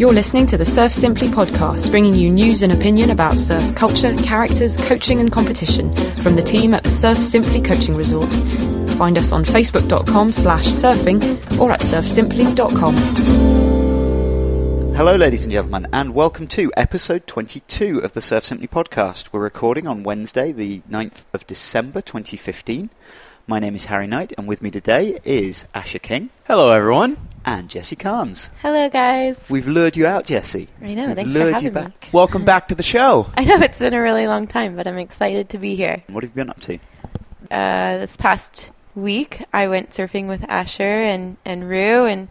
You're listening to the Surf Simply podcast, bringing you news and opinion about surf culture, characters, coaching, and competition from the team at the Surf Simply Coaching Resort. Find us on facebook.com slash surfing or at surfsimply.com. Hello, ladies and gentlemen, and welcome to episode 22 of the Surf Simply podcast. We're recording on Wednesday, the 9th of December 2015. My name is Harry Knight, and with me today is Asher King Hello, everyone. And Jesse Carnes. Hello, guys. We've lured you out, Jesse. I know. We've Thanks for having you me. Welcome back to the show. I know it's been a really long time, but I'm excited to be here. What have you been up to? Uh, this past week, I went surfing with Asher and and Ru, and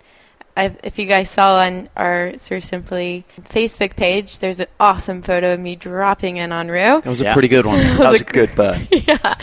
I've, if you guys saw on our Surf Simply Facebook page, there's an awesome photo of me dropping in on Ru. That was Yeah. a pretty good one. That was a good burn. yeah.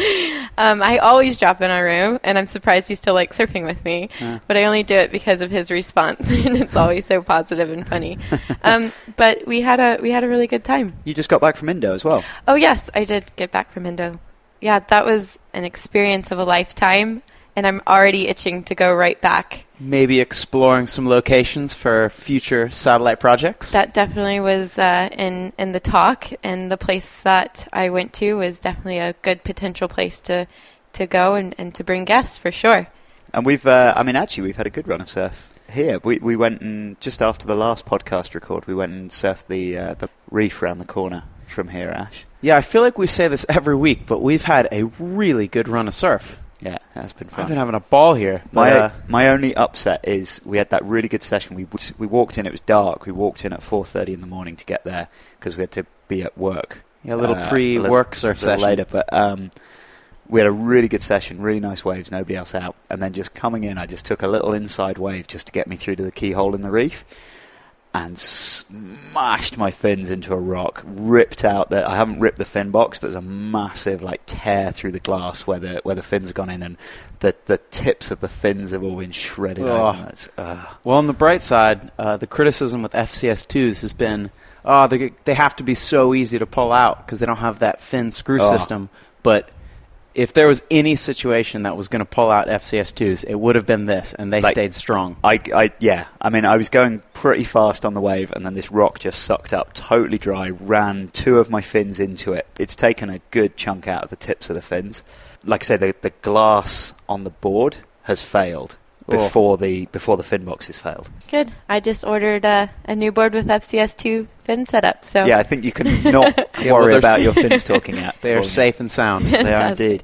Um, I always drop in on Ru, and I'm surprised he still likes surfing with me. Yeah. But I only do it because of his response, and it's always so positive and funny. um, but we had a we had a really good time. You just got back from Indo as well. Oh yes, I did get back from Indo. Yeah, that was an experience of a lifetime, and I'm already itching to go right back. Maybe exploring some locations for future satellite projects. That definitely was uh, in in the talk, and the place that I went to was definitely a good potential place to to go and, and to bring guests for sure. And we've, uh, I mean, actually, we've had a good run of surf here. We, we went and, just after the last podcast record, we went and surfed the, uh, the reef around the corner from here, Ash. yeah, I feel like we say this every week, but we've had a really good run of surf. Yeah, that's been fun. I've been having a ball here. My But, uh, my only upset is we had that really good session. We we walked in. It was dark. We walked in at four thirty in the morning to get there because we had to be at work. yeah, a little uh, pre-work a little session. later. But um, we had a really good session. Really nice waves. Nobody else out. And then just coming in, I just took a little inside wave just to get me through to the keyhole in the reef. And smashed my fins into a rock, ripped out the. I haven't ripped the fin box, but there's a massive like tear through the glass where the where the fins have gone in, and the the tips of the fins have all been shredded. Oh. uh, Well, on the bright side, uh, the criticism with FCS2s has been, oh, they, they have to be so easy to pull out because they don't have that fin screw Oh. system. But if there was any situation that was going to pull out FCS2s, it would have been this, and they Like- stayed strong. I, I, yeah. I mean, I was going pretty fast on the wave, and then this rock just sucked up, totally dry. Ran two of my fins into it. It's taken a good chunk out of the tips of the fins. Like I say, the, the glass on the board has failed Oh. before the before the fin boxes failed. Good. I just ordered a, a new board with FCS2 fin setup. So Yeah, I think you can not Yeah, well, worry they're about your fins talking out. They are safe and sound. They are indeed.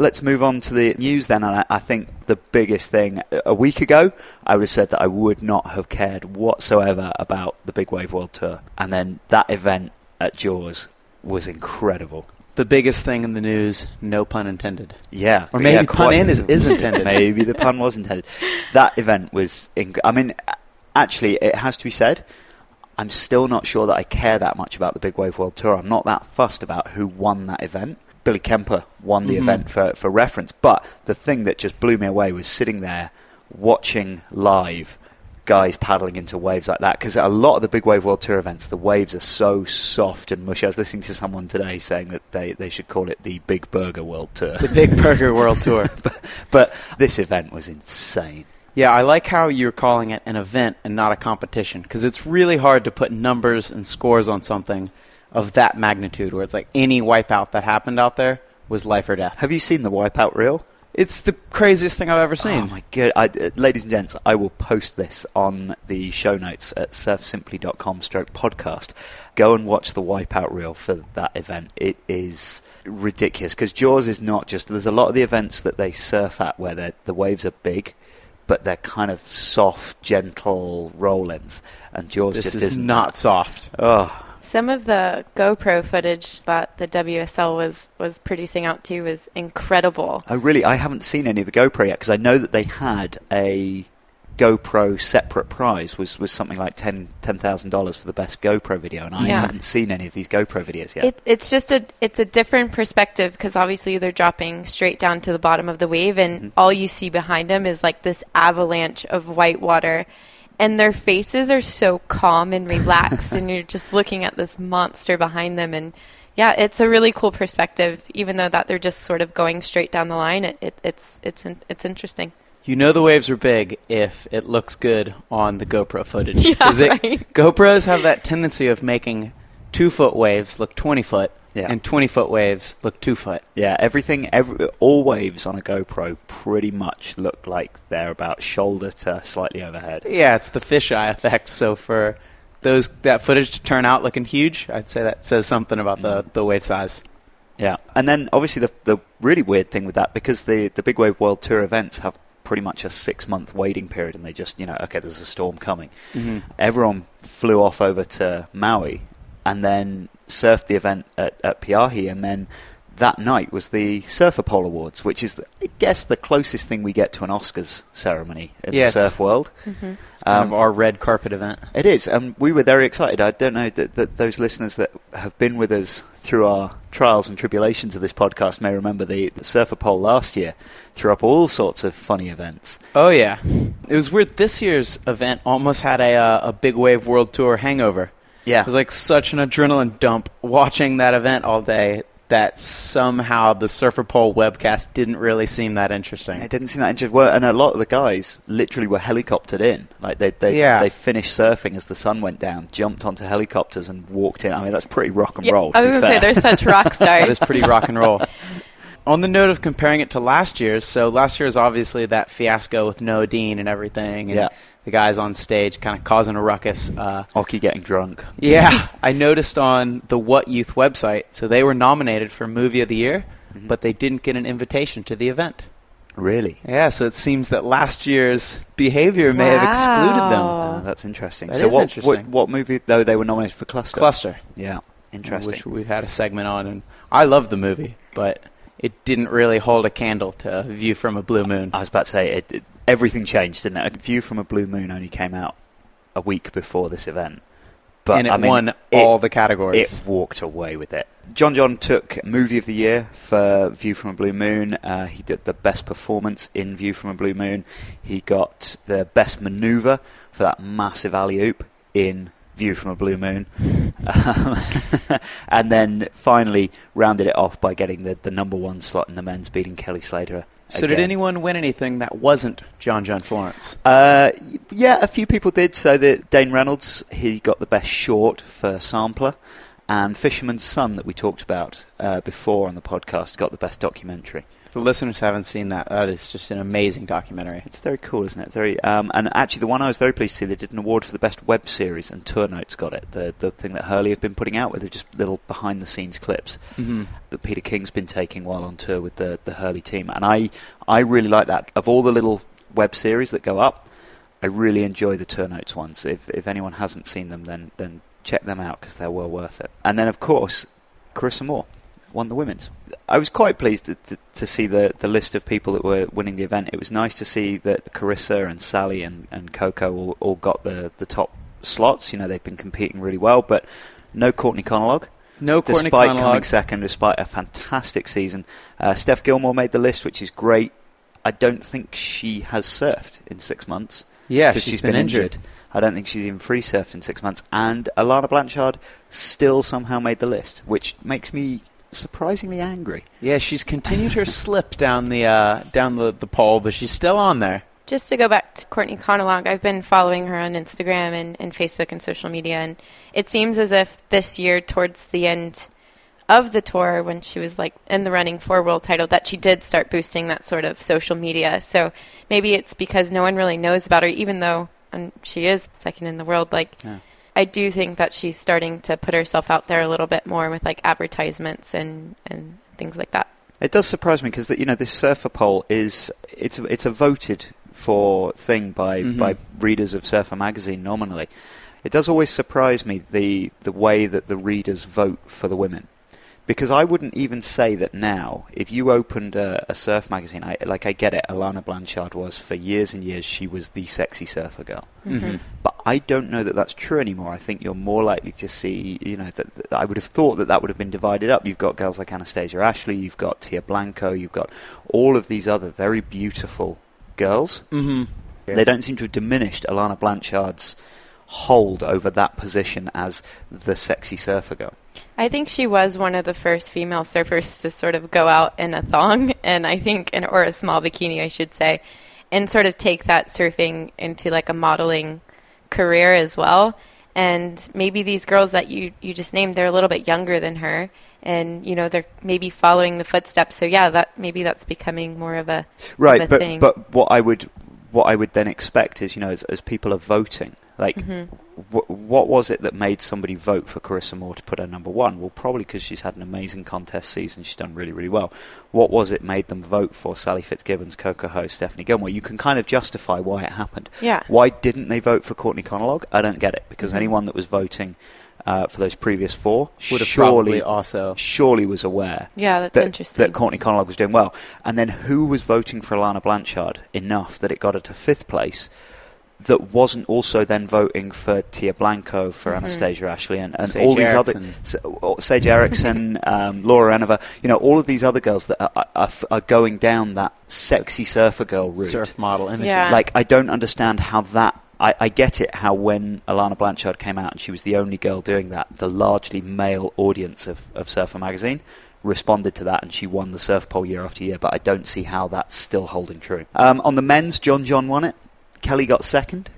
Let's move on to the news then. And I, I think the biggest thing a week ago, I would have said that I would not have cared whatsoever about the Big Wave World Tour. And then that event at Jaws was incredible. The biggest thing in the news, no pun intended. Yeah. Or maybe yeah, pun in is, is intended. Maybe the pun was intended. That event was. Inc- I mean, actually, it has to be said. I'm still not sure that I care that much about the Big Wave World Tour. I'm not that fussed about who won that event. Billy Kemper won the Mhm. event for, for reference. But the thing that just blew me away was sitting there watching live guys paddling into waves like that. Because a lot of the Big Wave World Tour events, the waves are so soft and mushy. I was listening to someone today saying that they, they should call it the Big Burger World Tour. The Big Burger World Tour. but this event was insane. Yeah, I like how you're calling it an event and not a competition because it's really hard to put numbers and scores on something of that magnitude where it's like any wipeout that happened out there was life or death. Have you seen the Wipeout reel? It's the craziest thing I've ever seen. Oh my god! I, uh, ladies and gents, I will post this on the show notes at surfsimply.com stroke podcast. Go and watch the Wipeout reel for that event. It is ridiculous because Jaws is not just. There's a lot of the events that they surf at where the waves are big, but they're kind of soft, gentle roll-ins, and Jaws this just is isn't not that. soft. Oh, some of the GoPro footage that the WSL was was producing out to was incredible. I really I haven't seen any of the GoPro yet because I know that they had a GoPro separate prize was, was something like ten ten thousand dollars for the best GoPro video, and I Yeah. haven't seen any of these GoPro videos yet. It, it's just a it's a different perspective because obviously they're dropping straight down to the bottom of the wave, and Mhm. all you see behind them is like this avalanche of white water, and their faces are so calm and relaxed, and you're just looking at this monster behind them, and yeah, it's a really cool perspective. Even though that they're just sort of going straight down the line, it, it, it's it's it's interesting. You know the waves are big if it looks good on the GoPro footage. Yeah, it- right. GoPros have that tendency of making two foot waves look 20 foot, Yeah. and 20 foot waves look two foot. Yeah, everything, every, all waves on a GoPro pretty much look like they're about shoulder to slightly overhead. Yeah, it's the fisheye effect. So for those that footage to turn out looking huge, I'd say that says something about the, the wave size. Yeah, and then obviously the the really weird thing with that because the the Big Wave World Tour events have pretty much a six month waiting period, and they just you know okay, there's a storm coming. Mhm. Everyone flew off over to Maui, and then surfed the event at, at Peahi, and then that night was the Surfer Poll Awards, which is the, I guess the closest thing we get to an Oscars ceremony in Yeah, the surf world. Mm-hmm. It's kind Um, of our red carpet event. It is, and we were very excited. I don't know that, that those listeners that have been with us through our trials and tribulations of this podcast may remember the, the Surfer Poll last year threw up all sorts of funny events. Oh yeah, it was weird. This year's event almost had a uh, a big wave world tour hangover. Yeah, It was like such an adrenaline dump watching that event all day that somehow the Surfer Poll webcast didn't really seem that interesting. it didn't seem that interesting. Well, and a lot of the guys literally were helicoptered in. Like they they, Yeah. they finished surfing as the sun went down, jumped onto helicopters, and walked in. I mean, that's pretty rock and Yeah, roll. I was gonna say they're such rock stars. That is pretty rock and roll. On the note of comparing it to last year's, so last year is obviously that fiasco with Noa Deane and everything, and Yeah. The guys on stage kind of causing a ruckus. Uh, Oki getting drunk. Yeah, I noticed on the What Youth website, so they were nominated for Movie of the Year, Mm-hmm. but they didn't get an invitation to the event. Really? Yeah, so it seems that last year's behavior may have excluded them. Oh, that's interesting. That so is what, interesting. what what movie though they were nominated for Cluster? Cluster, Yeah, interesting. which we've had a segment on, and I love the movie, but it didn't really hold a candle to View from a Blue Moon. I was about to say it, it, everything changed, didn't it? A View from a Blue Moon only came out a week before this event, but and it I mean, won it, all the categories. It walked away with it. John John took Movie of the Year for View from a Blue Moon. Uh, he did the best performance in View from a Blue Moon. He got the best maneuver for that massive alley oop in View from a Blue Moon. Um, and then finally rounded it off by getting the, the number one slot in the men's, beating Kelly Slater. So, did anyone win anything that wasn't John John Florence? Uh, yeah, a few people did. So that Dane Reynolds, he got the best short for Sampler, and Fisherman's Son that we talked about uh, before on the podcast got the best documentary. The listeners haven't seen that, that is just an amazing documentary. It's very cool, isn't it? Very, um, and actually, the one I was very pleased to see, they did an award for the best web series, and Tour Notes got it. The the thing that Hurley have been putting out with are just little behind the scenes clips Mm-hmm. that Peter King's been taking while on tour with the the Hurley team, and I I really like that. Of all the little web series that go up, I really enjoy the Tour Notes ones. If if anyone hasn't seen them, then then check them out because they're well worth it. And then of course, Carissa Moore won the women's. I was quite pleased to, to, to see the, the list of people that were winning the event. It was nice to see that Carissa and Sally and, and Coco all, all got the, the top slots. You know, they've been competing really well, but no Courtney Conlogue No Courtney despite coming second, despite a fantastic season. Uh, Steph Gilmore made the list, which is great. I don't think she has surfed in six months. Yeah, 'cause she's been injured. I don't think she's even free surfed in six months. And Alana Blanchard still somehow made the list, which makes me surprisingly angry. Yeah, she's continued her slip down the uh, down the, the poll, but she's still on there. Just to go back to Courtney Conlogue, I've been following her on Instagram and, and Facebook and social media, and it seems as if this year, towards the end of the tour, when she was like in the running for world title, that she did start boosting that sort of social media. So maybe it's because no one really knows about her, even though and she is second in the world. Like, Yeah. I do think that she's starting to put herself out there a little bit more with like advertisements and and things like that. It does surprise me because that you know this surfer poll is it's a, it's a voted for thing by Mhm. by readers of Surfer magazine nominally. It does always surprise me the the way that the readers vote for the women. Because I wouldn't even say that now, if you opened a, a surf magazine, I, like I get it, Alana Blanchard was for years and years, she was the sexy surfer girl. Mhm. But I don't know that that's true anymore. I think you're more likely to see, you know, that, that I would have thought that that would have been divided up. You've got girls like Anastasia Ashley, you've got Tia Blanco, you've got all of these other very beautiful girls. Mm-hmm. They don't seem to have diminished Alana Blanchard's hold over that position as the sexy surfer girl. I think she was one of the first female surfers to sort of go out in a thong, and I think, in, or a small bikini, I should say. and sort of take that surfing into like a modeling career as well. And maybe these girls that you you just named, they're a little bit younger than her, and you know they're maybe following the footsteps. So yeah, that maybe that's becoming more of a right. of a but thing. but what I would what I would then expect is you know as, as people are voting, like Mhm. wh- what was it that made somebody vote for Carissa Moore to put her number one? Well, probably because she's had an amazing contest season. She's done really, really well. What was it made them vote for Sally Fitzgibbons, Coco Ho, Stephanie Gilmore? You can kind of justify why it happened. yeah. Why didn't they vote for Courtney Conlogue? I don't get it because Mhm. anyone that was voting uh, for those previous four Would have surely probably also. surely was aware Yeah, that's that, interesting. that Courtney Conlogue was doing well. And then who was voting for Alana Blanchard enough that it got her to fifth place that wasn't also then voting for Tia Blanco, for Mhm. Anastasia Ashley, and, and all these Erickson. other Sage Erickson, um, Laura Enever, you know, all of these other girls that are, are, are going down that sexy surfer girl route. surf model image. Yeah. Like, I don't understand how that. I, I get it how when Alana Blanchard came out and she was the only girl doing that, the largely male audience of, of Surfer Magazine responded to that and she won the surf poll year after year, but I don't see how that's still holding true. Um, on the men's, John John won it. Kelly got second.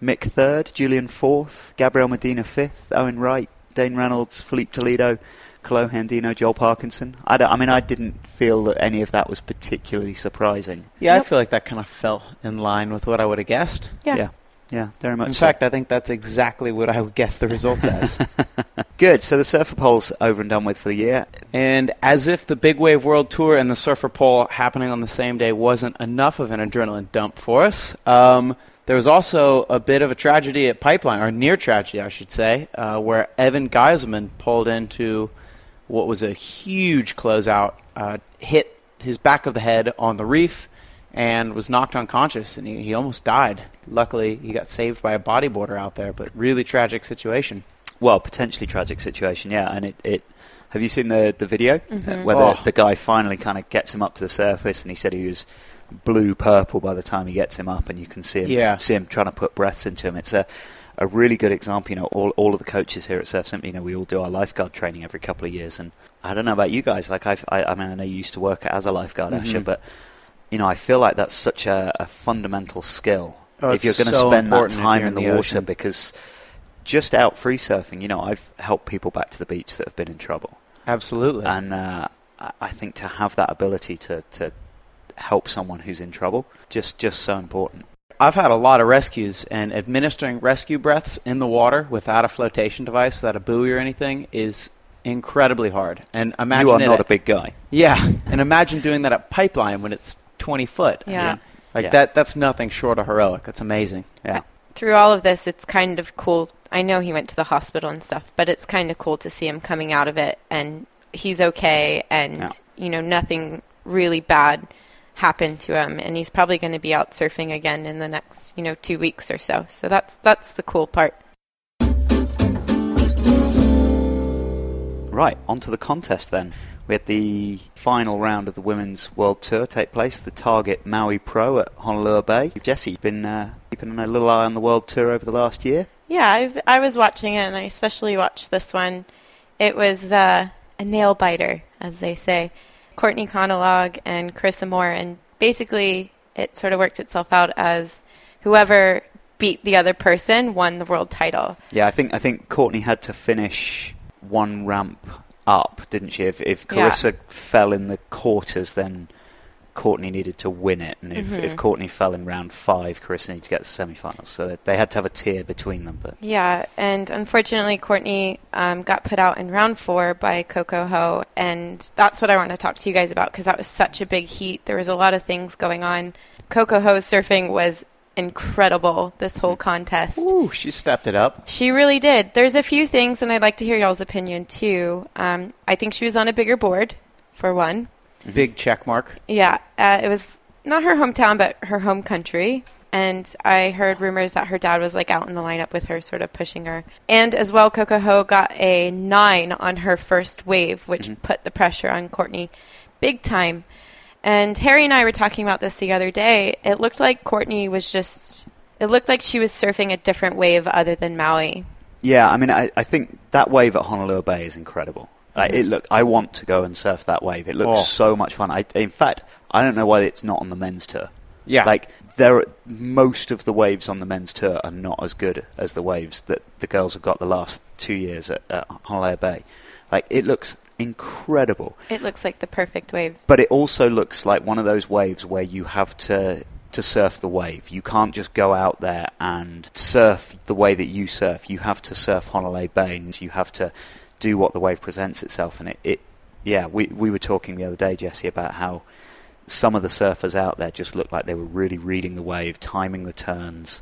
Mick third. Julian fourth. Gabriel Medina fifth. Owen Wright. Dane Reynolds. Filipe Toledo. Kolohe Andino. Joel Parkinson. I, don't, I mean, I didn't feel that any of that was particularly surprising. Yeah, Yep. I feel like that kind of fell in line with what I would have guessed. Yeah. Yeah. Yeah, very much In so. fact, I think that's exactly what I would guess the results as. Good. So the surfer poll's over and done with for the year. and as if the Big Wave World Tour and the Surfer Poll happening on the same day wasn't enough of an adrenaline dump for us, um, there was also a bit of a tragedy at Pipeline, or near tragedy, I should say, uh, where Evan Geiselman pulled into what was a huge closeout, uh, hit his back of the head on the reef, and was knocked unconscious, and he, he almost died. Luckily, he got saved by a bodyboarder out there, but really tragic situation. Well, potentially tragic situation, yeah. And it, it have you seen the the video Mhm. Uh, where Oh. the, the guy finally kind of gets him up to the surface, and he said he was blue purple by the time he gets him up, and you can see him Yeah. see him trying to put breaths into him. It's a a really good example. You know, all all of the coaches here at Surf Simply, you know, we all do our lifeguard training every couple of years, and I don't know about you guys. Like I've, I, I mean, I know you used to work as a lifeguard, Mhm. Asher, but you know, I feel like that's such a, a fundamental skill. Oh, if you're going to so spend that time in in the, the water, because just out free surfing, you know, I've helped people back to the beach that have been in trouble, Absolutely. and uh, I I think to have that ability to, to help someone who's in trouble, just just so important. I've had a lot of rescues, and administering rescue breaths in the water without a flotation device, without a buoy or anything, is incredibly hard. And imagine you are not at- a big guy. yeah, and imagine doing that at pipeline when it's twenty foot. Yeah. like Yeah. that. That's nothing short of heroic. That's amazing. Yeah. Through all of this, it's kind of cool. I know he went to the hospital and stuff, but it's kind of cool to see him coming out of it and he's okay and, Yeah. you know, nothing really bad happened to him and he's probably going to be out surfing again in the next, you know, 2 weeks or so. So that's that's the cool part. Right, on to the contest then. We had the final round of the Women's World Tour take place, the Target Maui Pro at Honolulu Bay. Jesse, you've been uh, keeping a little eye on the World Tour over the last year? Yeah, I've, I was watching it, and I especially watched this one. It was uh, a nail biter, as they say. Courtney Conlogue and Carissa Moore, and basically it sort of worked itself out as whoever beat the other person won the world title. Yeah, I think I think Courtney had to finish one ramp up, didn't she? If, if Yeah. Carissa fell in the quarters, then Courtney needed to win it, and if, Mhm. if Courtney fell in round five, Carissa needed to get to the semi-finals. So they- they had to have a tier between them. But Yeah, and unfortunately, Courtney um, got put out in round four by Coco Ho, and that's what I want to talk to you guys about because that was such a big heat. There was a lot of things going on. Coco Ho's surfing was incredible this whole contest. Ooh, she stepped it up. She really did. There's a few things, and I'd like to hear y'all's opinion too. Um, I think she was on a bigger board, for one. Big check mark. Yeah, uh, it was not her hometown, but her home country. And I heard rumors that her dad was like out in the lineup with her, sort of pushing her. And as well, Coco Ho got a nine on her first wave, which Mhm. put the pressure on Courtney big time. And Harry and I were talking about this the other day. It looked like Courtney was just. It looked like she was surfing a different wave other than Maui. yeah, I mean, I, I think that wave at Honolulu Bay is incredible. Like, it mm. look, I want to go and surf that wave. It looks Oh. so much fun. I, in fact, I don't know why it's not on the men's tour. Yeah. Like there, most of the waves on the men's tour are not as good as the waves that the girls have got the last two years at, at Honolulu Bay. Like it looks incredible, It looks like the perfect wave. but it also looks like one of those waves where you have to to surf the wave. You can't just go out there and surf the way that you surf. You have to surf Honolulu Bay, and you have to do what the wave presents itself. And it, it yeah, we we were talking the other day, Jesse, about how some of the surfers out there just looked like they were really reading the wave, timing the turns,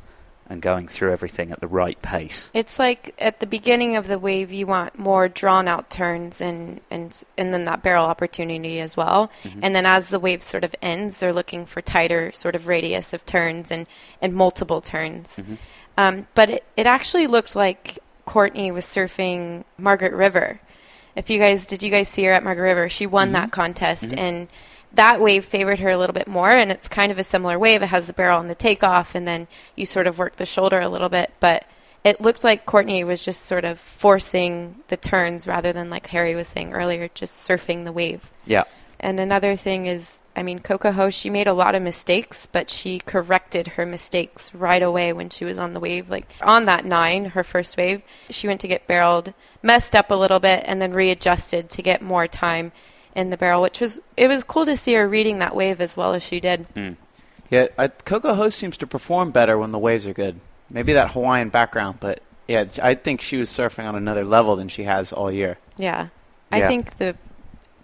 and going through everything at the right pace. It's like at the beginning of the wave, you want more drawn out turns and and and then that barrel opportunity as well. Mm-hmm. And then as the wave sort of ends, they're looking for tighter sort of radius of turns and and multiple turns. Mm-hmm. Um, but it, it actually looked like Courtney was surfing Margaret River. If you guys did, you guys see her at Margaret River? She won that mm-hmm. contest and. That wave favored her a little bit more, and it's kind of a similar wave. It has the barrel and the takeoff, and then you sort of work the shoulder a little bit. But it looked like Courtney was just sort of forcing the turns rather than, like Harry was saying earlier, just surfing the wave. Yeah, And another thing is, I mean, Coco Ho, she made a lot of mistakes, but she corrected her mistakes right away when she was on the wave. Like on that nine, her first wave, she went to get barreled, messed up a little bit, and then readjusted to get more time in the barrel, which was it was cool to see her reading that wave as well as she did. Hmm. Yeah, I, Coco Host seems to perform better when the waves are good. Maybe that Hawaiian background, but yeah, I think she was surfing on another level than she has all year. Yeah, I think the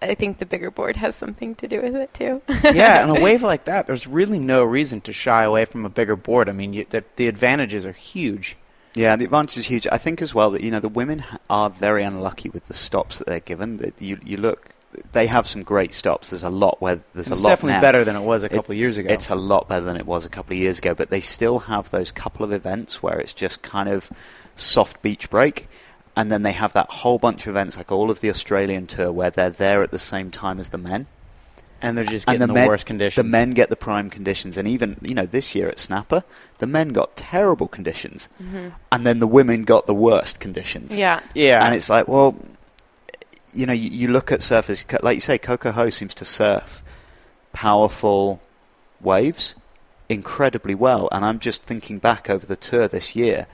I think the bigger board has something to do with it too. yeah, on a wave like that, there's really no reason to shy away from a bigger board. I mean, you, the, the advantages are huge. Yeah, the advantage is huge. I think as well that you know the women are very unlucky with the stops that they're given. That you you look, they have some great stops. There's a lot where there's It's a lot It's definitely now. better than it was a It- couple of years ago. It's a lot better than it was a couple of years ago, but they still have those couple of events where it's just kind of soft beach break, and then they have that whole bunch of events like all of the Australian tour where they're there at the same time as the men. and they're just and getting the, men, worst conditions. The men get the prime conditions, and even you know this year at Snapper, the men got terrible conditions, mm-hmm. and then the women got the worst conditions. yeah, yeah, And it's like, well, you know, you, you look at surfers, like you say, Coco Ho seems to surf powerful waves incredibly well. And I'm just thinking back over the tour this year,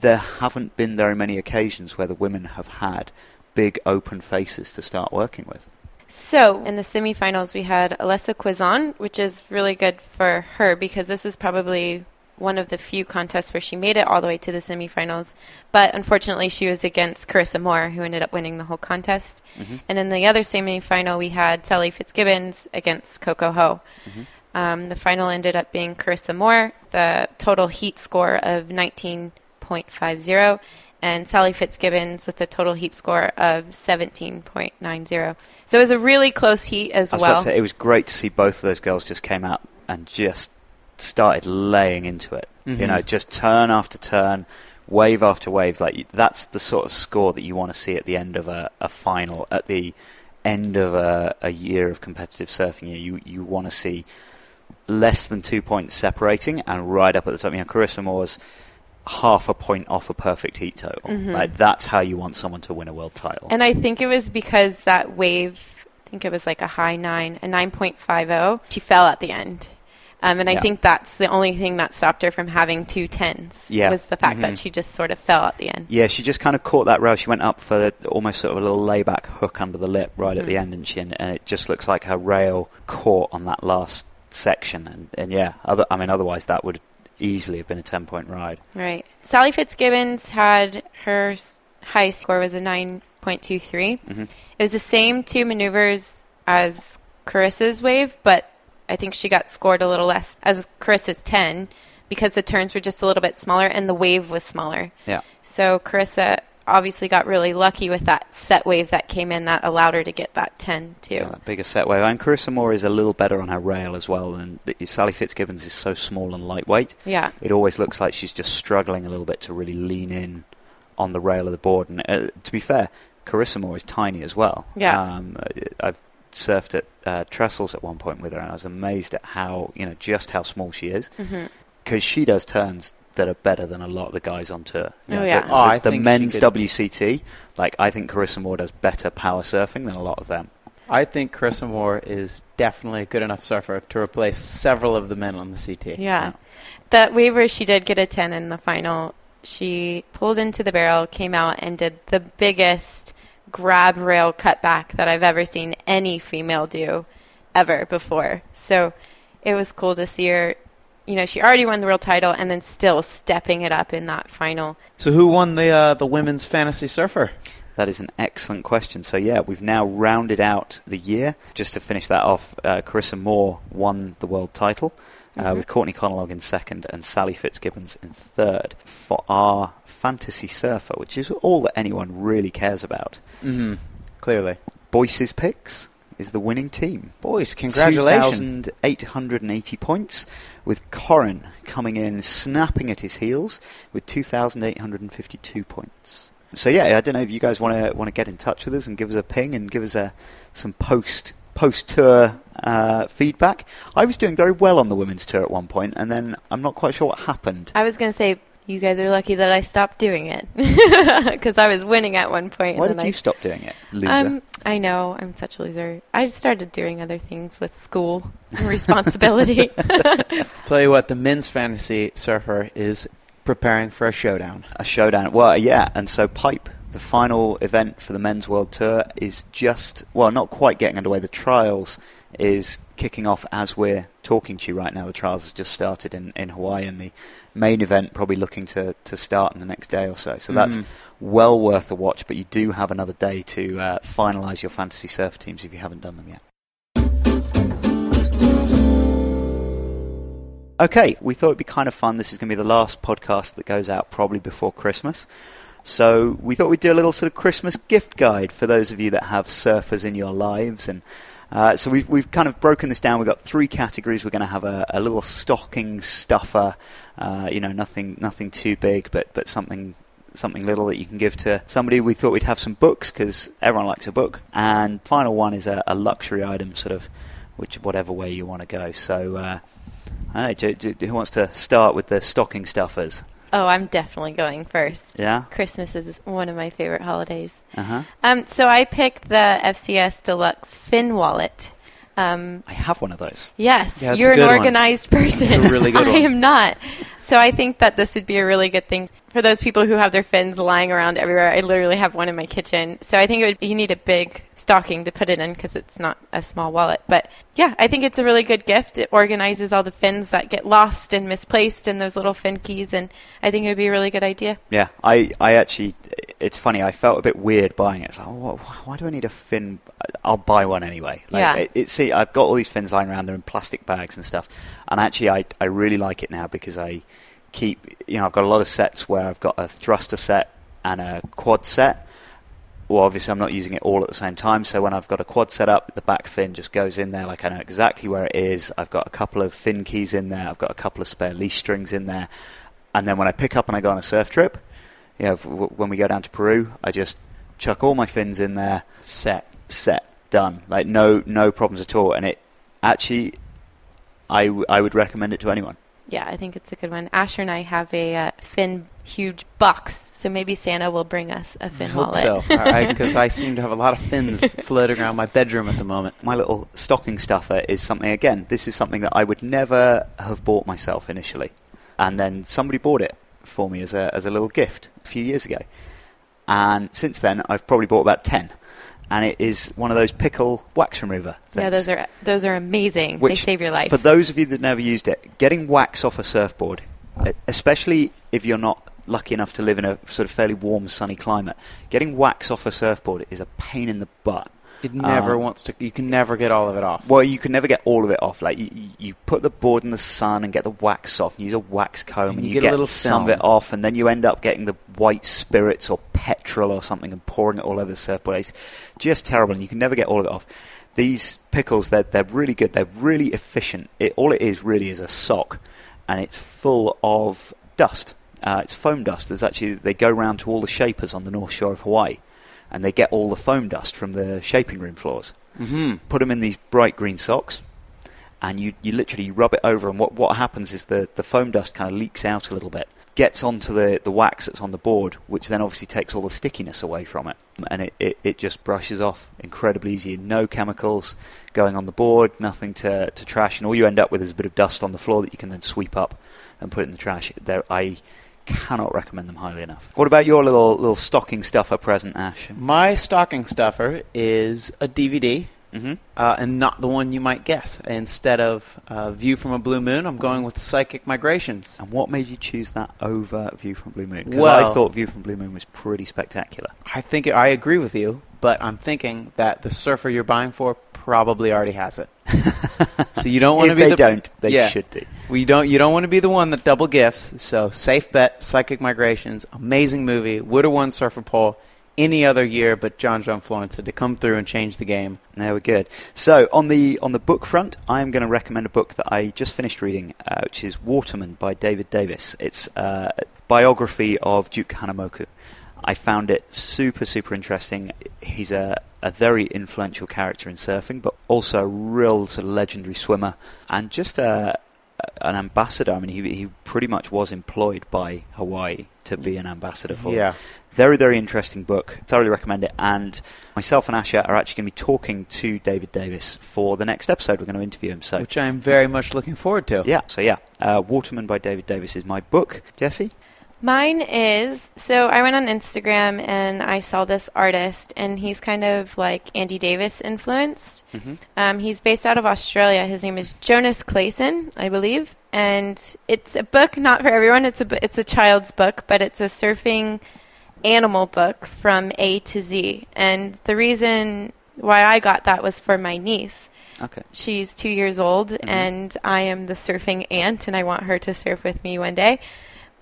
there haven't been very many occasions where the women have had big open faces to start working with. So in the semifinals, we had Alessa Quizon, which is really good for her because this is probably one of the few contests where she made it all the way to the semifinals. But unfortunately, she was against Carissa Moore, who ended up winning the whole contest. And in the other semifinal, we had Sally Fitzgibbons against Coco Ho. Um, the final ended up being Carissa Moore, the total heat score of 19.50, and Sally Fitzgibbons with a total heat score of 17.90. So it was a really close heat as I was well. say, it was great to see both of those girls just came out and just started laying into it. You Mhm. know, just turn after turn, wave after wave. Like that's the sort of score that you want to see at the end of a, a final, at the end of a, a year of competitive surfing. You you, you want to see less than two points separating and right up at the top. You know, Carissa Moore's half a point off a perfect heat total. Mhm. Like that's how you want someone to win a world title. And I think it was because that wave, I think it was like a high nine, a 9.50, she fell at the end. Um, and I think that's the only thing that stopped her from having two tens. Yeah. Was the fact Mhm. that she just sort of fell at the end. Yeah, she just kind of caught that rail. She went up for almost sort of a little layback hook under the lip right at the Mhm. end, and she and, and it just looks like her rail caught on that last section. And, and yeah, other, I mean, otherwise that would easily have been a ten point ride. Right. Sally Fitzgibbons had her highest score was a 9.23. Mhm. It was the same two maneuvers as Carissa's wave, but I think she got scored a little less as Carissa's 10 because the turns were just a little bit smaller and the wave was smaller. Yeah, So Carissa obviously got really lucky with that set wave that came in that allowed her to get that 10 too. yeah, that bigger set wave. And Carissa Moore is a little better on her rail as well. And Sally Fitzgibbons is so small and lightweight. Yeah. It always looks like she's just struggling a little bit to really lean in on the rail of the board. And uh, to be fair, Carissa Moore is tiny as well. Yeah. Um, I've surfed at uh, Trestles at one point with her, and I was amazed at how you know just how small she is because she does turns that are better than a lot of the guys on tour. You Oh, know, yeah. The, Oh, I the, the think men's WCT, like I think Carissa Moore does better power surfing than a lot of them. I think Carissa Moore is definitely a good enough surfer to replace several of the men on the CT. Yeah. That wave where she did get a 10 in the final, she pulled into the barrel, came out, and did the biggest grab rail cutback that I've ever seen any female do ever before. So it was cool to see her. You know, she already won the world title and then still stepping it up in that final. So who won the uh, the women's fantasy surfer? That is an excellent question. So, yeah, we've now rounded out the year. Just to finish that off, uh, Carissa Moore won the world title uh, Mhm. with Courtney Conlogue in second and Sally Fitzgibbons in third. For our fantasy surfer, which is all that anyone really cares about, Mm-hmm. Clearly, Boyce's Picks is the winning team. boys, congratulations! 2,880 points, with Corin coming in snapping at his heels with 2,852 points. So yeah, I don't know if you guys want to want to get in touch with us and give us a ping and give us a some post post tour uh, feedback. I was doing very well on the women's tour at one point, and then I'm not quite sure what happened. I was going to say, you guys are lucky that I stopped doing it because I was winning at one point. Why and did then you I, stop doing it, loser? Um, I know I'm such a loser. I started doing other things with school and responsibility. Tell you what, the men's fantasy surfer is preparing for a showdown. a showdown. Well, yeah, and so Pipe, the final event for the men's world tour, is just well, not quite getting underway. The trials is kicking off as we're talking to you right now. The trials has just started in, in Hawaii, and the main event probably looking to, to start in the next day or so. So that's Mhm. well worth a watch. But you do have another day to uh, finalise your fantasy surf teams if you haven't done them yet. Okay, we thought it'd be kind of fun. This is going to be the last podcast that goes out probably before Christmas. So we thought we'd do a little sort of Christmas gift guide for those of you that have surfers in your lives. And uh, so we've, we've kind of broken this down. We've got three categories. We're going to have a, a little stocking stuffer, uh, you know, nothing nothing too big, but, but something something little that you can give to somebody. We thought we'd have some books because everyone likes a book. And final one is a, a luxury item, sort of, which whatever way you want to go. So. Uh, I don't know, do- do- who wants to start with the stocking stuffers? Oh, I'm definitely going first. Yeah. Christmas is one of my favorite holidays. Uh huh. Um, so I picked the FCS Deluxe Fin Wallet. Um, I have one of those. yes, Yeah, you're an good one. organized person. It's a really good I one. am not. So I think that this would be a really good thing for those people who have their fins lying around everywhere. I literally have one in my kitchen. So I think it would, you need a big stocking to put it in because it's not a small wallet. But yeah, I think it's a really good gift. It organizes all the fins that get lost and misplaced in those little fin keys, and I think it would be a really good idea. Yeah, I, I actually, it's funny. I felt a bit weird buying it. It's like, oh, wh- wh- why do I need a fin? I'll buy one anyway. Like, Yeah. It, it, see, I've got all these fins lying around. They're in plastic bags and stuff. And actually, I, I really like it now because I keep, you know, I've got a lot of sets where I've got a thruster set and a quad set. Well, obviously, I'm not using it all at the same time. So when I've got a quad set up, the back fin just goes in there. Like I know exactly where it is. I've got a couple of fin keys in there. I've got a couple of spare leash strings in there. And then when I pick up and I go on a surf trip, you know, when we go down to Peru, I just chuck all my fins in there, Set. set, done. Like no, no problems at all. And it actually, I, w- I would recommend it to anyone. Yeah, I think it's a good one. Asher and I have a uh, fin huge box, so maybe Santa will bring us a I fin hope wallet. so, because I seem to have a lot of fins floating around my bedroom at the moment. My little stocking stuffer is something. Again, this is something that I would never have bought myself initially, and then somebody bought it for me as a as a little gift a few years ago. And since then, I've probably bought about ten. And it is one of those pickle wax remover things. Yeah, those are those are amazing. they save your life. For those of you that never used it, getting wax off a surfboard, especially if you're not lucky enough to live in a sort of fairly warm, sunny climate, getting wax off a surfboard is a pain in the butt. It never Um, wants to. You can never get all of it off. Well, you can never get all of it off. Like you, you- put the board in the sun and get the wax off, and use a wax comb, And and, you you, get a little some of it off, and then you end up getting the white spirits or petrol or something and pouring it all over the surfboard. It's just terrible, and you can never get all of it off. These pickles, they're they're really good. They're really efficient. It, all it is really is a sock, and it's full of dust. Uh, it's foam dust. There's actually they go round to all the shapers on the north shore of Hawaii, and they get all the foam dust from the shaping room floors hmm put them in these bright green socks, and you, you literally rub it over, and what, what happens is the, the foam dust kind of leaks out a little bit, gets onto the, the wax that's on the board, which then obviously takes all the stickiness away from it. And it, it, it just brushes off incredibly easy. No chemicals going on the board, nothing to, to trash, and all you end up with is a bit of dust on the floor that you can then sweep up and put in the trash. There, I cannot recommend them highly enough. What about your little little stocking stuffer present, Ash? My stocking stuffer is a DVD, Mm-hmm. uh, and not the one you might guess. Instead of uh, View from a Blue Moon, I'm going with Psychic Migrations. And what made you choose that over View from Blue Moon? Because Well- I thought View from Blue Moon was pretty spectacular. I think I agree with you, but I'm thinking that the surfer you're buying for probably already has it. so you don't want to be they the don't, they Yeah. should do. We don't. You don't want to be the one that double gifts. So safe bet. Psychic Migrations, amazing movie. Would have won Surfer Poll any other year, but John John Florence had to come through and change the game. There we're good. So on the on the book front, I'm going to recommend a book that I just finished reading, uh, which is Waterman by David Davis. It's uh, a biography of Duke Kahanamoku. I found it super super interesting. He's a a very influential character in surfing, but also a real sort of legendary swimmer and just a an ambassador. I mean, he he pretty much was employed by Hawaii to be an ambassador for. Yeah. Very, very interesting book. Thoroughly recommend it. And myself and Asher are actually going to be talking to David Davis for the next episode. We're going to interview him. So, Which I am very much looking forward to. yeah. So, yeah. Uh, Waterman by David Davis is my book. Jesse? Mine is so I went on Instagram and I saw this artist, and he's kind of like Andy Davis influenced. Mhm. Um, he's based out of Australia. His name is Jonas Clayson, I believe, and it's a book not for everyone. It's a it's a child's book, but it's a surfing animal book from A to Z. And the reason why I got that was for my niece. Okay. She's two years old, and I am the surfing aunt, and I want her to surf with me one day.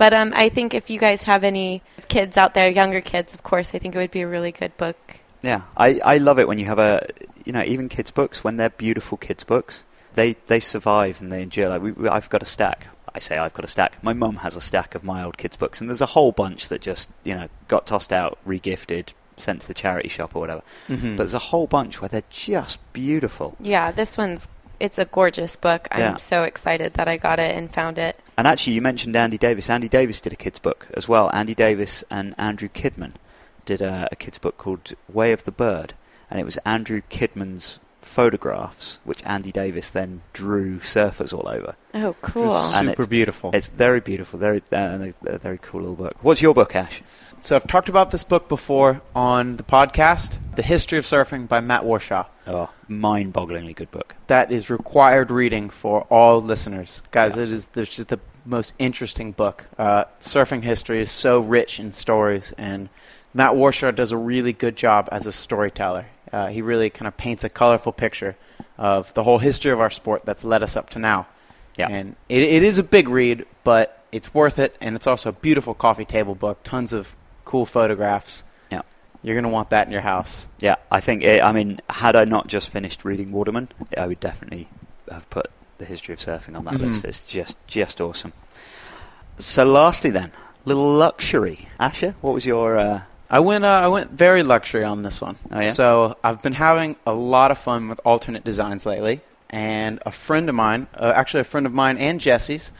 But um, I think if you guys have any kids out there, younger kids, of course, I think it would be a really good book. Yeah. I, I love it when you have a, you know, even kids' books, when they're beautiful kids' books, they, they survive and they endure. Like, we, we, I've got a stack. I say I've got a stack. My mum has a stack of my old kids' books, and there's a whole bunch that just, you know, got tossed out, regifted, sent to the charity shop or whatever. Mhm. But there's a whole bunch where they're just beautiful. Yeah, this one's it's a gorgeous book. I'm Yeah. so excited that I got it and found it. And actually, you mentioned Andy Davis. Andy Davis did a kids' book as well. Andy Davis and Andrew Kidman did a, a kids' book called Way of the Bird, and it was Andrew Kidman's photographs, which Andy Davis then drew surfers all over. Oh, Which cool. was super it's- beautiful. It's very beautiful, very uh, a very cool little book. What's your book, Ash? So I've talked about this book before on the podcast, The History of Surfing by Matt Warshaw. Oh, mind-bogglingly good book. That is required reading for all listeners, guys. It is the, just the most interesting book. Uh, surfing history is so rich in stories, and Matt Warshaw does a really good job as a storyteller. Uh, he really kind of paints a colorful picture of the whole history of our sport that's led us up to now. Yeah. And it, it is a big read, but it's worth it, and it's also a beautiful coffee table book. Tons of cool photographs. Yeah. You're going to want that in your house. Yeah, I think. It, I mean, had I not just finished reading Waterman, I would definitely have put the history of surfing on that Mhm. list. It's just just awesome. So, lastly, then, little luxury. Asher, what was your? Uh, I went. Uh, I went very luxury on this one. Oh, yeah? So I've been having a lot of fun with alternate designs lately, and a friend of mine, uh, actually a friend of mine and Jesse's,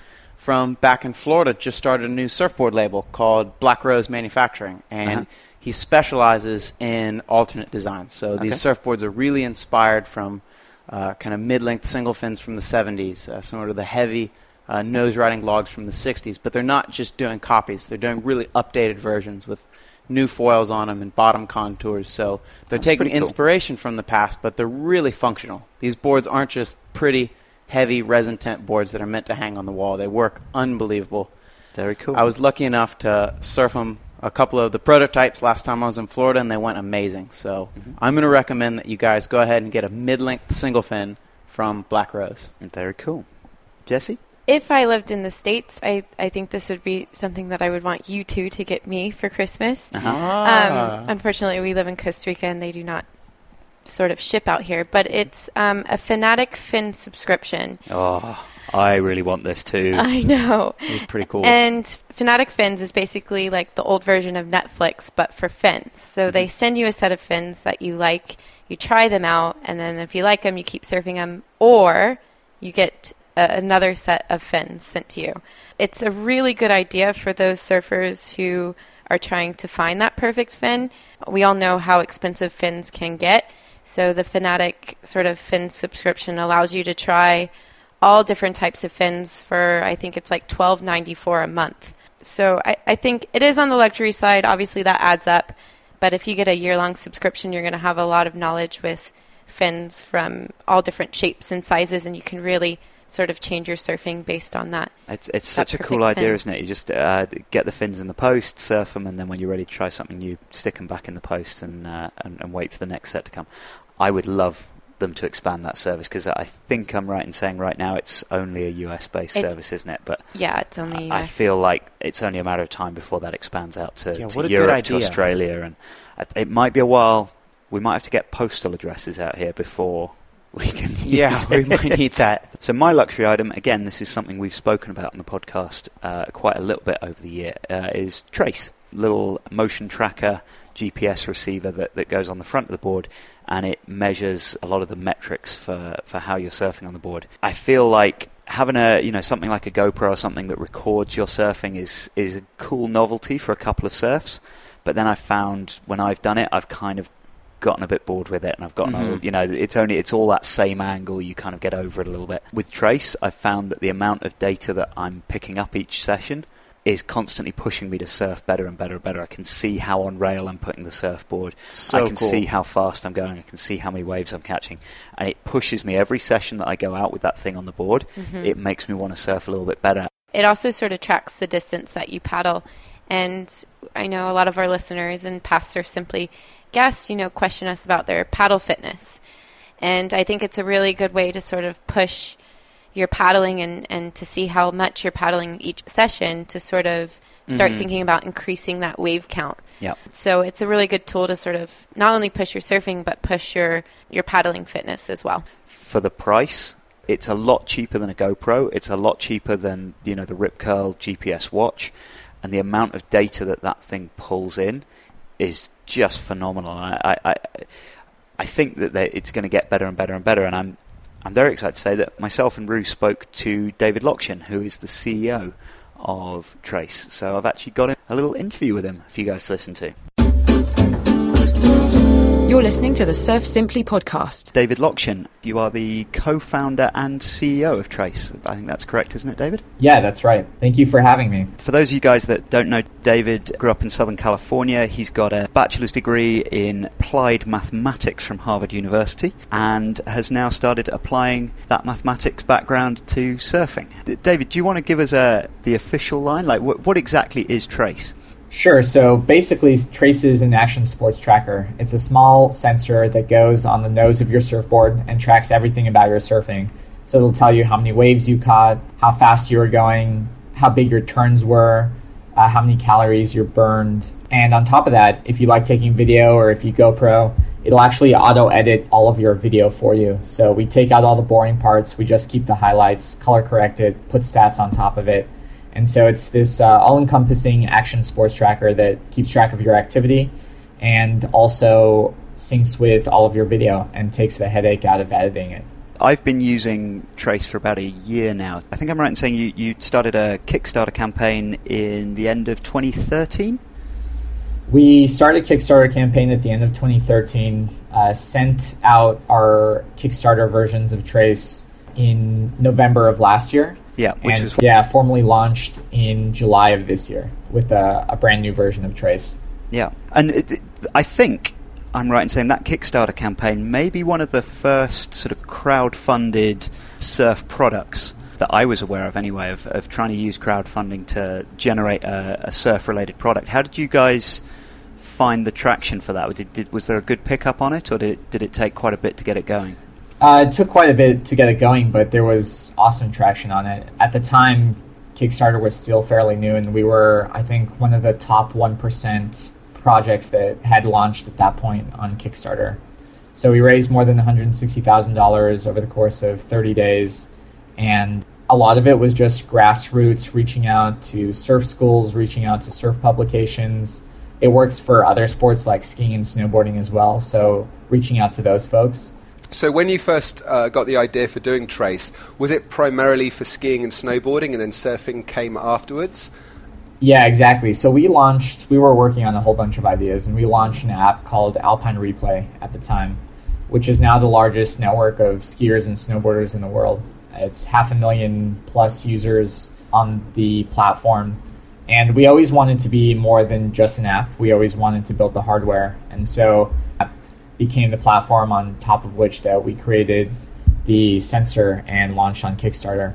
from back in Florida, just started a new surfboard label called Black Rose Manufacturing, and Uh-huh. he specializes in alternate designs. So these surfboards are really inspired from uh, kind of mid-length single fins from the 70s, uh, similar to the heavy uh, nose riding logs from the 60s. But they're not just doing copies; they're doing really updated versions with new foils on them and bottom contours. So they're That's taking pretty cool. inspiration from the past, but they're really functional. These boards aren't just pretty, heavy resin tent boards that are meant to hang on the wall. They work unbelievable. very cool. I was lucky enough to surf them a couple of the prototypes last time I was in Florida, and they went amazing. So Mhm. I'm going to recommend that you guys go ahead and get a mid-length single fin from Black Rose. very cool. Jesse, If I lived in the States, I, I think this would be something that I would want you two to get me for Christmas. uh-huh. Ah. Um, unfortunately, we live in Costa Rica and they do not sort of ship out here, but it's um, a Fanatic Fin subscription. oh, I really want this too. I know. It was pretty cool. And Fanatic Fins is basically like the old version of Netflix, but for fins. So they send you a set of fins that you like, you try them out, and then if you like them, you keep surfing them, or you get a, another set of fins sent to you. It's a really good idea for those surfers who are trying to find that perfect fin. We all know how expensive fins can get. So the Fanatic sort of fin subscription allows you to try all different types of fins for I think it's like twelve ninety four a month. So I, I think it is on the luxury side. Obviously that adds up. But if you get a year long subscription, you're going to have a lot of knowledge with fins from all different shapes and sizes, and you can really sort of change your surfing based on that. It's it's such a cool idea, fin. isn't it? You just uh, get the fins in the post, surf them, and then when you're ready to try something new, stick them back in the post and, uh, and, and wait for the next set to come. I would love them to expand that service because I think I'm right in saying right now it's only a US based service, isn't it? But yeah, it's only. I, I feel like it's only a matter of time before that expands out to, yeah, to Europe, to Australia, and it might be a while. We might have to get postal addresses out here before we can yeah, we might need that. So my luxury item, again, this is something we've spoken about on the podcast uh, quite a little bit over the year, uh, is Trace, little motion tracker GPS receiver that, that goes on the front of the board and it measures a lot of the metrics for, for how you're surfing on the board. I feel like having a you know something like a GoPro or something that records your surfing is is a cool novelty for a couple of surfs. But then I found when I've done it, I've kind of gotten a bit bored with it, and I've gotten, mm-hmm. a, you know, it's only it's all that same angle. You kind of get over it a little bit. With Trace, I've found that the amount of data that I'm picking up each session is constantly pushing me to surf better and better and better. I can see how on rail I'm putting the surfboard. So I can cool. see how fast I'm going. I can see how many waves I'm catching, and it pushes me every session that I go out with that thing on the board. Mm-hmm. It makes me want to surf a little bit better. It also sort of tracks the distance that you paddle, and I know a lot of our listeners and past Surf Simply guests, you know, question us about their paddle fitness. And I think it's a really good way to sort of push your paddling and, and to see how much you're paddling each session to sort of start mm-hmm. thinking about increasing that wave count. Yeah. So it's a really good tool to sort of not only push your surfing but push your your paddling fitness as well. For the price, it's a lot cheaper than a GoPro. It's a lot cheaper than you know the Rip Curl GPS watch, and the amount of data that that thing pulls in is just phenomenal. And I, I, I think that it's going to get better and better and better. And I'm, I'm very excited to say that myself and Ru spoke to David Lokshin, who is the CEO of Trace. So I've actually got a little interview with him for you guys to listen to. You're listening to the Surf Simply podcast. David Lokshin, you are the co founder and CEO of Trace. I think that's correct, isn't it, David? Yeah, that's right. Thank you for having me. For those of you guys that don't know, David grew up in Southern California. He's got a bachelor's degree in applied mathematics from Harvard University and has now started applying that mathematics background to surfing. David, do you want to give us a, uh, the official line? Like, what, what exactly is Trace? Sure. So basically, Trace is an action sports tracker. It's a small sensor that goes on the nose of your surfboard and tracks everything about your surfing. So it'll tell you how many waves you caught, how fast you were going, how big your turns were, uh, how many calories you burned. And on top of that, if you like taking video or if you GoPro, it'll actually auto edit all of your video for you. So we take out all the boring parts, we just keep the highlights, color corrected, put stats on top of it and so it's this uh, all encompassing action sports tracker that keeps track of your activity and also syncs with all of your video and takes the headache out of editing it. I've been using Trace for about a year now. I think I'm right in saying you, you started a Kickstarter campaign in the end of 2013? We started a Kickstarter campaign at the end of 2013, uh, sent out our Kickstarter versions of Trace in November of last year yeah, which and, is yeah, formally launched in July of this year with a, a brand new version of Trace. Yeah, and it, it, I think I'm right in saying that Kickstarter campaign may be one of the first sort of crowd-funded surf products that I was aware of anyway, of, of trying to use crowdfunding to generate a, a surf-related product. How did you guys find the traction for that? Did, did, was there a good pickup on it, or did it, did it take quite a bit to get it going? Uh, it took quite a bit to get it going, but there was awesome traction on it. At the time, Kickstarter was still fairly new, and we were, I think, one of the top 1% projects that had launched at that point on Kickstarter. So we raised more than $160,000 over the course of 30 days, and a lot of it was just grassroots reaching out to surf schools, reaching out to surf publications. It works for other sports like skiing and snowboarding as well, so reaching out to those folks So, when you first uh, got the idea for doing Trace, was it primarily for skiing and snowboarding, and then surfing came afterwards? Yeah, exactly. So we launched. We were working on a whole bunch of ideas, and we launched an app called Alpine Replay at the time, which is now the largest network of skiers and snowboarders in the world. It's half a million plus users on the platform. And we always wanted to be more than just an app. We always wanted to build the hardware. And so became the platform on top of which that we created the sensor and launched on Kickstarter.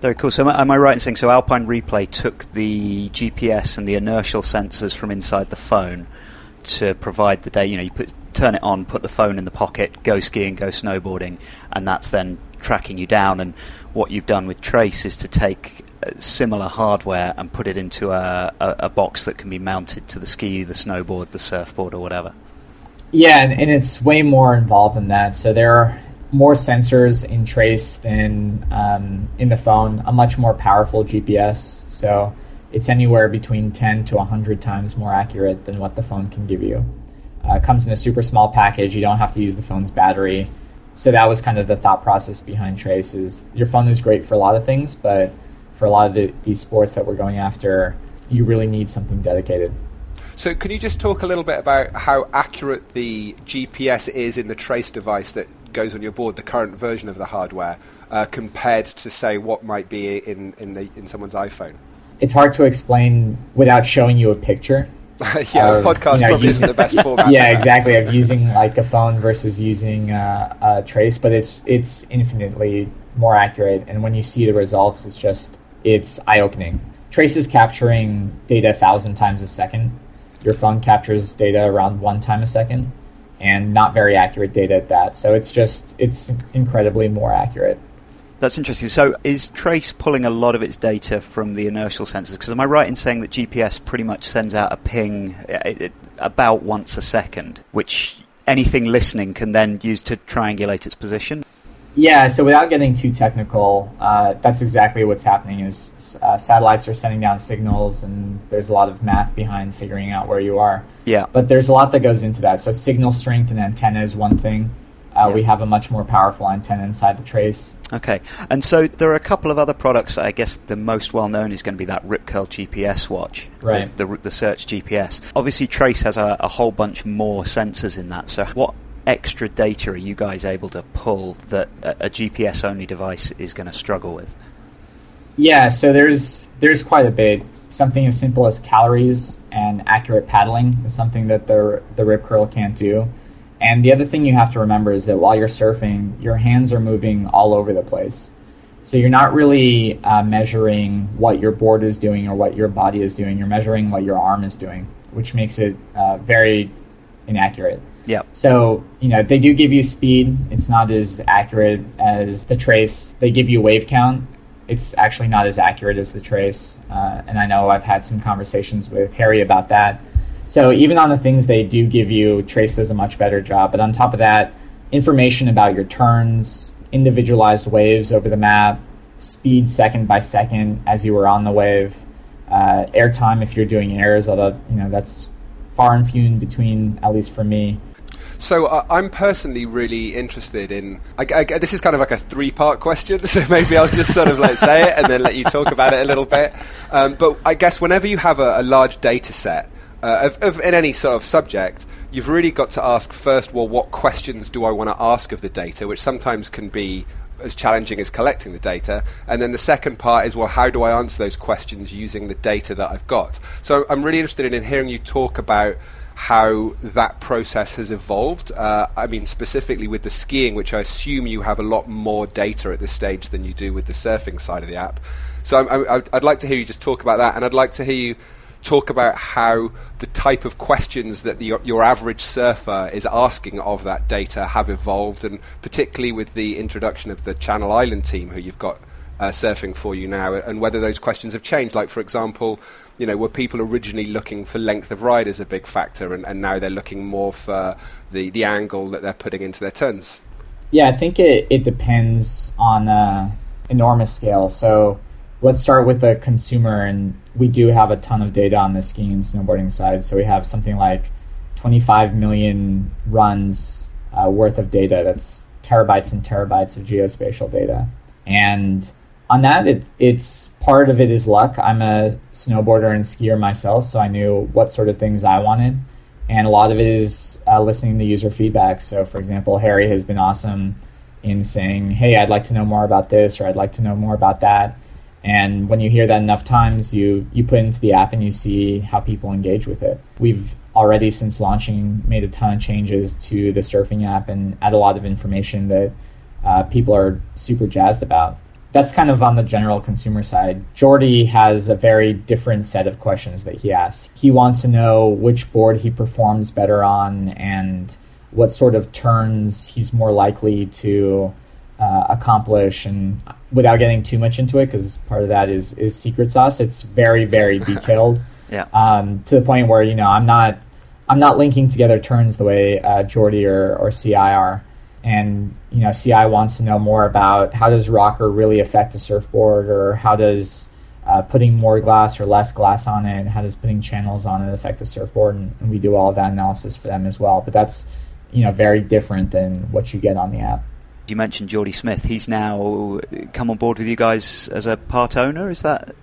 Very cool. So, am I right in saying so? Alpine Replay took the GPS and the inertial sensors from inside the phone to provide the data. You know, you put, turn it on, put the phone in the pocket, go skiing, go snowboarding, and that's then tracking you down. And what you've done with Trace is to take uh, similar hardware and put it into a, a, a box that can be mounted to the ski, the snowboard, the surfboard, or whatever. Yeah, and, and it's way more involved than that. So there are more sensors in Trace than um, in the phone, a much more powerful GPS. So it's anywhere between 10 to 100 times more accurate than what the phone can give you. Uh, comes in a super small package. You don't have to use the phone's battery. So that was kind of the thought process behind Trace is your phone is great for a lot of things, but for a lot of the, these sports that we're going after, you really need something dedicated. So, can you just talk a little bit about how accurate the GPS is in the Trace device that goes on your board, the current version of the hardware, uh, compared to say what might be in in, the, in someone's iPhone? It's hard to explain without showing you a picture. yeah, uh, podcast you know, probably using, isn't the best format. yeah, exactly. Of using like a phone versus using uh, a Trace, but it's it's infinitely more accurate. And when you see the results, it's just it's eye opening. Trace is capturing data a thousand times a second, your phone captures data around one time a second and not very accurate data at that. So it's just it's incredibly more accurate. That's interesting. So is Trace pulling a lot of its data from the inertial sensors? Because am I right in saying that GPS pretty much sends out a ping uh, about once a second, which anything listening can then use to triangulate its position? Yeah, so without getting too technical, uh, that's exactly what's happening. Is uh, satellites are sending down signals, and there's a lot of math behind figuring out where you are. Yeah. But there's a lot that goes into that. So signal strength and antenna is one thing. Uh, yeah. We have a much more powerful antenna inside the trace. Okay, and so there are a couple of other products. I guess the most well known is going to be that Rip Curl GPS watch, right? The, the, the Search GPS. Obviously, Trace has a, a whole bunch more sensors in that. So, what extra data are you guys able to pull that a, GPS only device is going to struggle with? Yeah, so there's there's quite a bit. Something as simple as calories and accurate paddling is something that the the Rip Curl can't do. And the other thing you have to remember is that while you're surfing, your hands are moving all over the place. So you're not really uh, measuring what your board is doing or what your body is doing. You're measuring what your arm is doing, which makes it uh, very inaccurate. Yeah. So, you know, they do give you speed. It's not as accurate as the trace. They give you wave count. It's actually not as accurate as the trace. Uh, and I know I've had some conversations with Harry about that. So, even on the things they do give you, Trace does a much better job. But on top of that, information about your turns, individualized waves over the map, speed second by second as you were on the wave, uh, airtime if you're doing airs, although, you know, that's far and few in between, at least for me. So uh, I'm personally really interested in. I, I, this is kind of like a three-part question, so maybe I'll just sort of like say it and then let you talk about it a little bit. Um, but I guess whenever you have a, a large data set uh, of, of, in any sort of subject, you've really got to ask first. Well, what questions do I want to ask of the data? Which sometimes can be as challenging as collecting the data. And then the second part is, well, how do I answer those questions using the data that I've got? So I'm really interested in hearing you talk about how that process has evolved. Uh, I mean, specifically with the skiing, which I assume you have a lot more data at this stage than you do with the surfing side of the app. So i would like to hear you just talk about that, and I'd like to hear you talk about how the type of questions that the, your average surfer is asking of that data have evolved, and particularly with the introduction of the Channel Island team, who you've got uh, surfing for you now, and whether those questions have changed. Like, for example, you know, were people originally looking for length of ride as a big factor, and, and now they're looking more for the, the angle that they're putting into their turns? Yeah, I think it, it depends on an enormous scale. So let's start with the consumer, and we do have a ton of data on the skiing and snowboarding side. So we have something like 25 million runs uh, worth of data that's terabytes and terabytes of geospatial data. And on that, it, it's part of it is luck. I'm a snowboarder and skier myself, so I knew what sort of things I wanted. And a lot of it is uh, listening to user feedback. So, for example, Harry has been awesome in saying, Hey, I'd like to know more about this, or I'd like to know more about that. And when you hear that enough times, you, you put into the app and you see how people engage with it. We've already, since launching, made a ton of changes to the surfing app and add a lot of information that uh, people are super jazzed about. That's kind of on the general consumer side. Jordy has a very different set of questions that he asks. He wants to know which board he performs better on and what sort of turns he's more likely to uh, accomplish and without getting too much into it because part of that is is secret sauce it's very very detailed yeah um, to the point where you know i'm not i'm not linking together turns the way uh, jordy or, or ci are and you know ci wants to know more about how does rocker really affect a surfboard or how does uh, putting more glass or less glass on it how does putting channels on it affect the surfboard and, and we do all of that analysis for them as well but that's you know very different than what you get on the app you mentioned Jordy Smith. He's now come on board with you guys as a part owner. Is that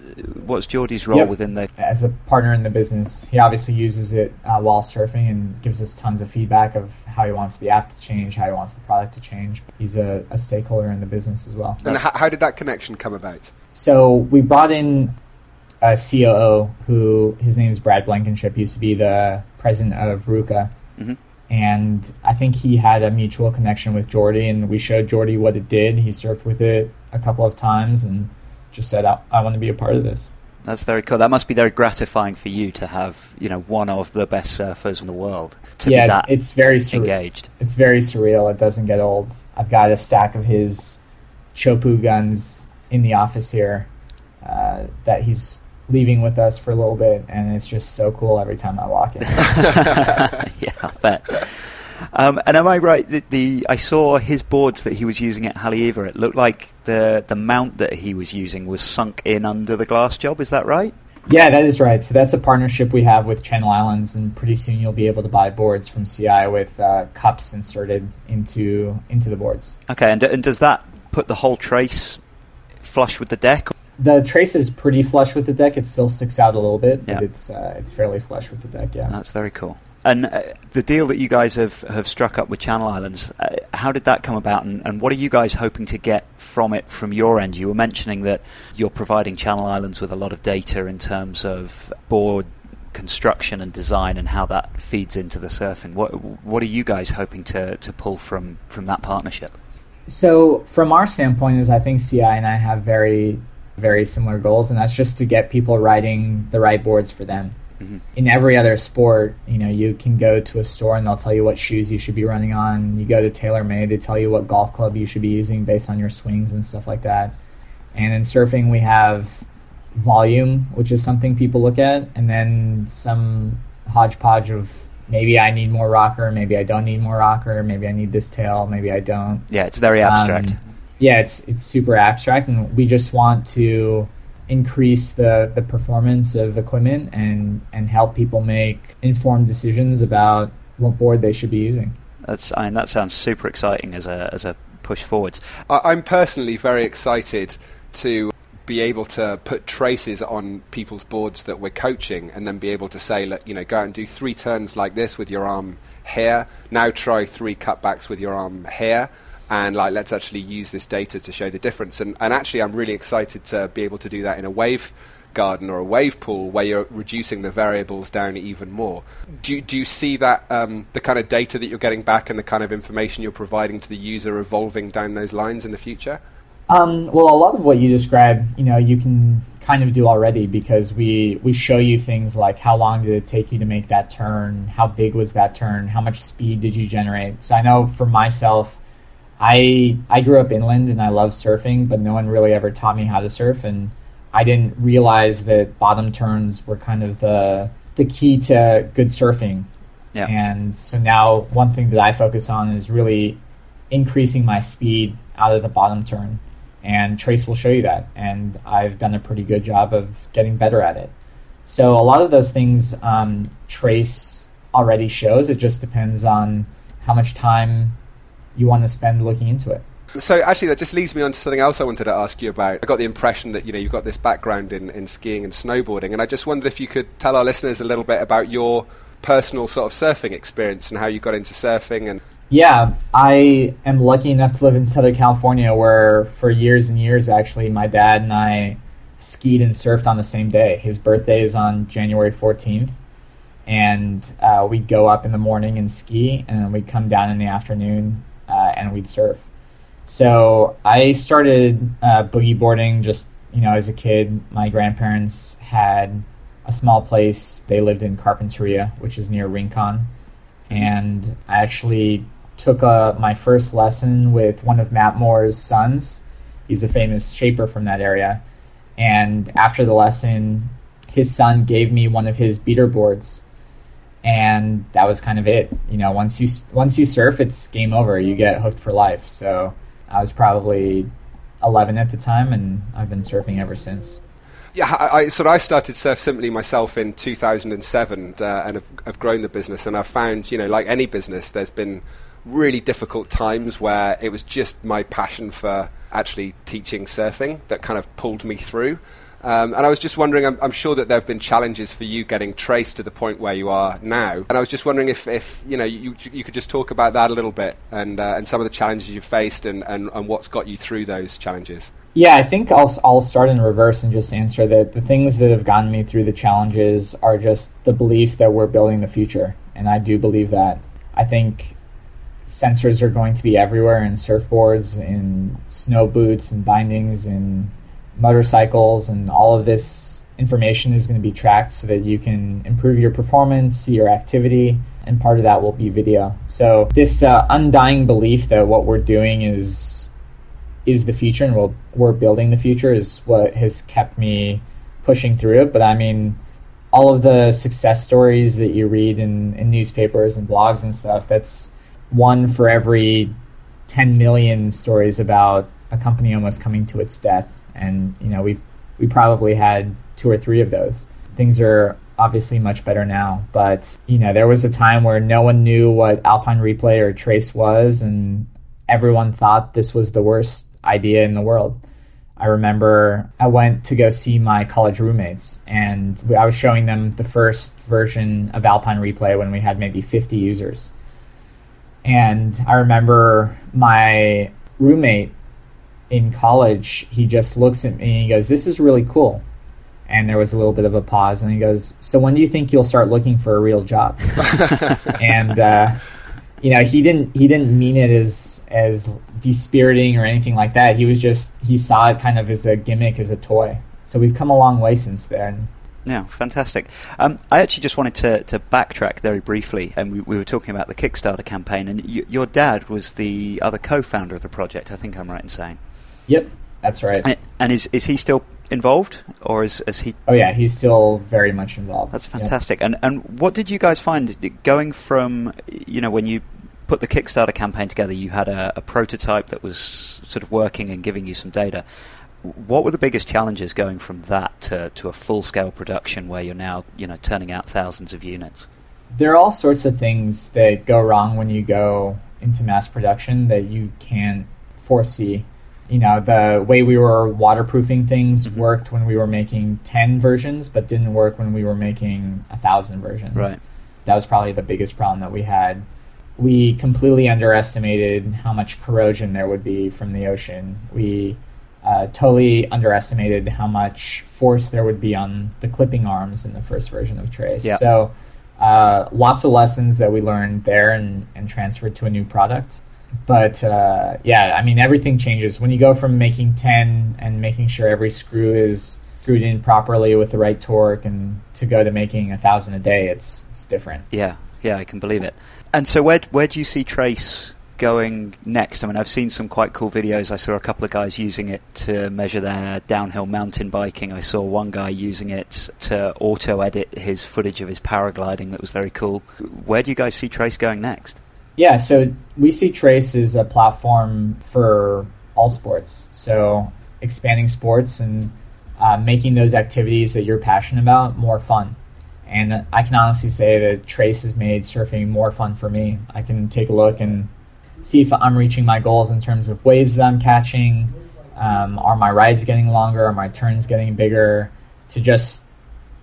what's Jordy's role Yep. within the? as a partner in the business. He obviously uses it uh, while surfing and gives us tons of feedback of how he wants the app to change, how he wants the product to change. He's a, a stakeholder in the business as well. And how, how did that connection come about? So we brought in a COO who his name is Brad Blankenship. He used to be the president of RVCA. Mhm. And I think he had a mutual connection with Jordy, and we showed Jordy what it did. He surfed with it a couple of times and just said, I, I want to be a part of this. That's very cool. That must be very gratifying for you to have, you know, one of the best surfers in the world to yeah, be that it's very surreal. engaged. It's very surreal. It doesn't get old. I've got a stack of his Chopu guns in the office here uh, that he's leaving with us for a little bit, and it's just so cool every time I walk in. yeah, I bet. Um, and am I right? that the I saw his boards that he was using at Haleiwa. It looked like the the mount that he was using was sunk in under the glass job. Is that right? yeah, that is right. So that's a partnership we have with Channel Islands, and pretty soon you'll be able to buy boards from CI with uh, cups inserted into into the boards. Okay, and, and does that put the whole trace flush with the deck? The trace is pretty flush with the deck. It still sticks out a little bit, but it's uh, it's fairly flush with the deck. Yeah. That's very cool. And uh, the deal that you guys have, have struck up with Channel Islands, uh, how did that come about, and, and what are you guys hoping to get from it from your end? You were mentioning that you're providing Channel Islands with a lot of data in terms of board construction and design and how that feeds into the surfing. What what are you guys hoping to, to pull from, from that partnership? So from our standpoint is I think CI and I have very very similar goals and that's just to get people riding the right boards for them. Mhm. In every other sport, you know, you can go to a store and they'll tell you what shoes you should be running on. You go to TaylorMade, they tell you what golf club you should be using based on your swings and stuff like that. And in surfing we have volume, which is something people look at, and then some hodgepodge of maybe I need more rocker, maybe I don't need more rocker, maybe I need this tail, maybe I don't. Yeah, it's very abstract. Um, yeah, it's it's super abstract, and we just want to increase the, the performance of equipment and and help people make informed decisions about what board they should be using. That's I mean, that sounds super exciting as a as a push forwards. I, I'm personally very excited to be able to put traces on people's boards that we're coaching and then be able to say, look, you know, go out and do three turns like this with your arm here. Now try three cutbacks with your arm here. And like, let's actually use this data to show the difference. And, and actually, I'm really excited to be able to do that in a wave garden or a wave pool where you're reducing the variables down even more. Do, do you see that um, the kind of data that you're getting back and the kind of information you're providing to the user evolving down those lines in the future? Um, well, a lot of what you describe, you know, you can kind of do already because we we show you things like how long did it take you to make that turn, how big was that turn, how much speed did you generate. So I know for myself, I I grew up inland and I love surfing, but no one really ever taught me how to surf, and I didn't realize that bottom turns were kind of the the key to good surfing. Yeah. And so now one thing that I focus on is really increasing my speed out of the bottom turn. And Trace will show you that. And I've done a pretty good job of getting better at it. So a lot of those things um, Trace already shows. It just depends on how much time you want to spend looking into it. So actually, that just leads me on to something else I wanted to ask you about. I got the impression that you know you've got this background in, in skiing and snowboarding, and I just wondered if you could tell our listeners a little bit about your personal sort of surfing experience and how you got into surfing and yeah, I am lucky enough to live in Southern California where for years and years actually my dad and I skied and surfed on the same day. His birthday is on January 14th and uh, we'd go up in the morning and ski and then we'd come down in the afternoon and we'd surf. So I started uh, boogie boarding just, you know, as a kid. My grandparents had a small place. They lived in Carpinteria, which is near Rincon. And I actually took uh, my first lesson with one of Matt Moore's sons. He's a famous shaper from that area. And after the lesson, his son gave me one of his beater boards, and that was kind of it. You know, once you once you surf, it's game over. You get hooked for life. So I was probably 11 at the time, and I've been surfing ever since. Yeah, I, so I started Surf Simply myself in 2007 uh, and have, have grown the business. And I've found, you know, like any business, there's been really difficult times where it was just my passion for actually teaching surfing that kind of pulled me through. Um, and I was just wondering, I'm, I'm, sure that there have been challenges for you getting traced to the point where you are now. And I was just wondering if, if you know, you, you could just talk about that a little bit and, uh, and some of the challenges you've faced and, and, and what's got you through those challenges. Yeah, I think I'll, I'll start in reverse and just answer that the things that have gotten me through the challenges are just the belief that we're building the future. And I do believe that. I think sensors are going to be everywhere in surfboards, in snow boots, and bindings, and motorcycles, and all of this information is going to be tracked so that you can improve your performance, see your activity, and part of that will be video. So this uh, undying belief that what we're doing is is the future and we'll, we're building the future is what has kept me pushing through it. But I mean, all of the success stories that you read in, in newspapers and blogs and stuff, that's one for every 10 million stories about a company almost coming to its death. And, you know, we've, we probably had two or three of those. Things are obviously much better now, but, you know, there was a time where no one knew what Alpine Replay or Trace was, and everyone thought this was the worst idea in the world. I remember I went to go see my college roommates, and I was showing them the first version of Alpine Replay when we had maybe 50 users. And I remember my roommate in college, he just looks at me and he goes, This is really cool. And there was a little bit of a pause, and he goes, So when do you think you'll start looking for a real job? and, uh, you know, he didn't he didn't mean it as as dispiriting or anything like that. He was just he saw it kind of as a gimmick, as a toy. So we've come a long way since then. Yeah, fantastic. Um, I actually just wanted to, to backtrack very briefly, and we, we were talking about the Kickstarter campaign, and y- your dad was the other co-founder of the project. I think I'm right in saying. Yep, that's right. And, and is is he still involved, or is, is he? Oh yeah, he's still very much involved. That's fantastic. Yep. And and what did you guys find going from you know when you put the Kickstarter campaign together? You had a, a prototype that was sort of working and giving you some data what were the biggest challenges going from that to, to a full scale production where you're now you know turning out thousands of units? There are all sorts of things that go wrong when you go into mass production that you can't foresee. You know, the way we were waterproofing things mm-hmm. worked when we were making 10 versions, but didn't work when we were making a thousand versions. Right. That was probably the biggest problem that we had. We completely underestimated how much corrosion there would be from the ocean. We uh, totally underestimated how much force there would be on the clipping arms in the first version of Trace. Yeah. So uh, lots of lessons that we learned there and, and transferred to a new product. But uh, yeah, I mean, everything changes. When you go from making 10 and making sure every screw is screwed in properly with the right torque and to go to making a thousand a day, it's, it's different. Yeah, yeah, I can believe it. And so where, where do you see Trace going next? I mean, I've seen some quite cool videos. I saw a couple of guys using it to measure their downhill mountain biking. I saw one guy using it to auto edit his footage of his paragliding. That was very cool. Where do you guys see Trace going next? Yeah, so we see Trace as a platform for all sports. So expanding sports and uh, making those activities that you're passionate about more fun. And I can honestly say that Trace has made surfing more fun for me. I can take a look and see if I'm reaching my goals in terms of waves that I'm catching. Um, are my rides getting longer? Are my turns getting bigger? To just,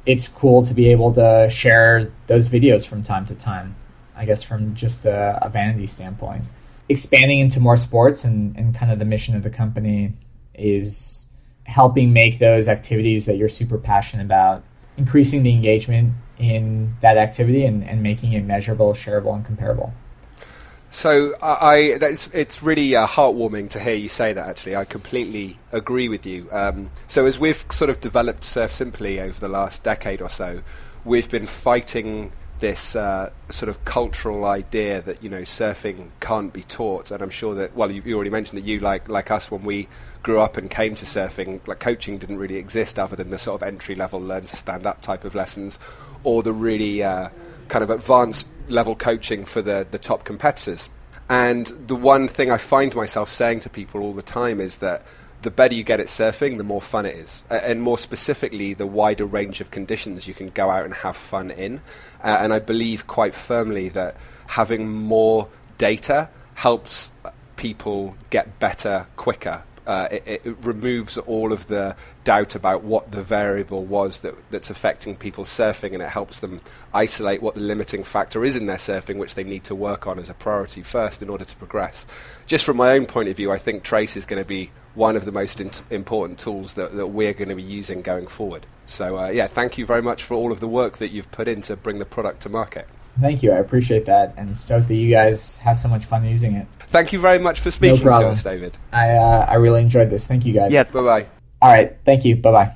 it's cool to be able to share those videos from time to time. I guess from just a, a vanity standpoint, expanding into more sports and, and kind of the mission of the company is helping make those activities that you're super passionate about, increasing the engagement in that activity and, and making it measurable, shareable, and comparable. So I, it's it's really uh, heartwarming to hear you say that. Actually, I completely agree with you. Um, so as we've sort of developed Surf Simply over the last decade or so, we've been fighting this uh, sort of cultural idea that you know surfing can't be taught, and I'm sure that well, you, you, already mentioned that you like like us when we grew up and came to surfing, like coaching didn't really exist other than the sort of entry level learn to stand up type of lessons, or the really uh, kind of advanced level coaching for the the top competitors. And the one thing I find myself saying to people all the time is that the better you get at surfing, the more fun it is. And more specifically, the wider range of conditions you can go out and have fun in. Uh, and I believe quite firmly that having more data helps people get better quicker uh, it, it, removes all of the doubt about what the variable was that, that's affecting people surfing, and it helps them isolate what the limiting factor is in their surfing, which they need to work on as a priority first in order to progress. Just from my own point of view, I think Trace is going to be one of the most in- important tools that, that we're going to be using going forward. So, uh, yeah, thank you very much for all of the work that you've put in to bring the product to market. Thank you. I appreciate that, and stoked that you guys have so much fun using it. Thank you very much for speaking no to us, David. I uh, I really enjoyed this. Thank you, guys. Yeah. Bye bye. All right. Thank you. Bye bye.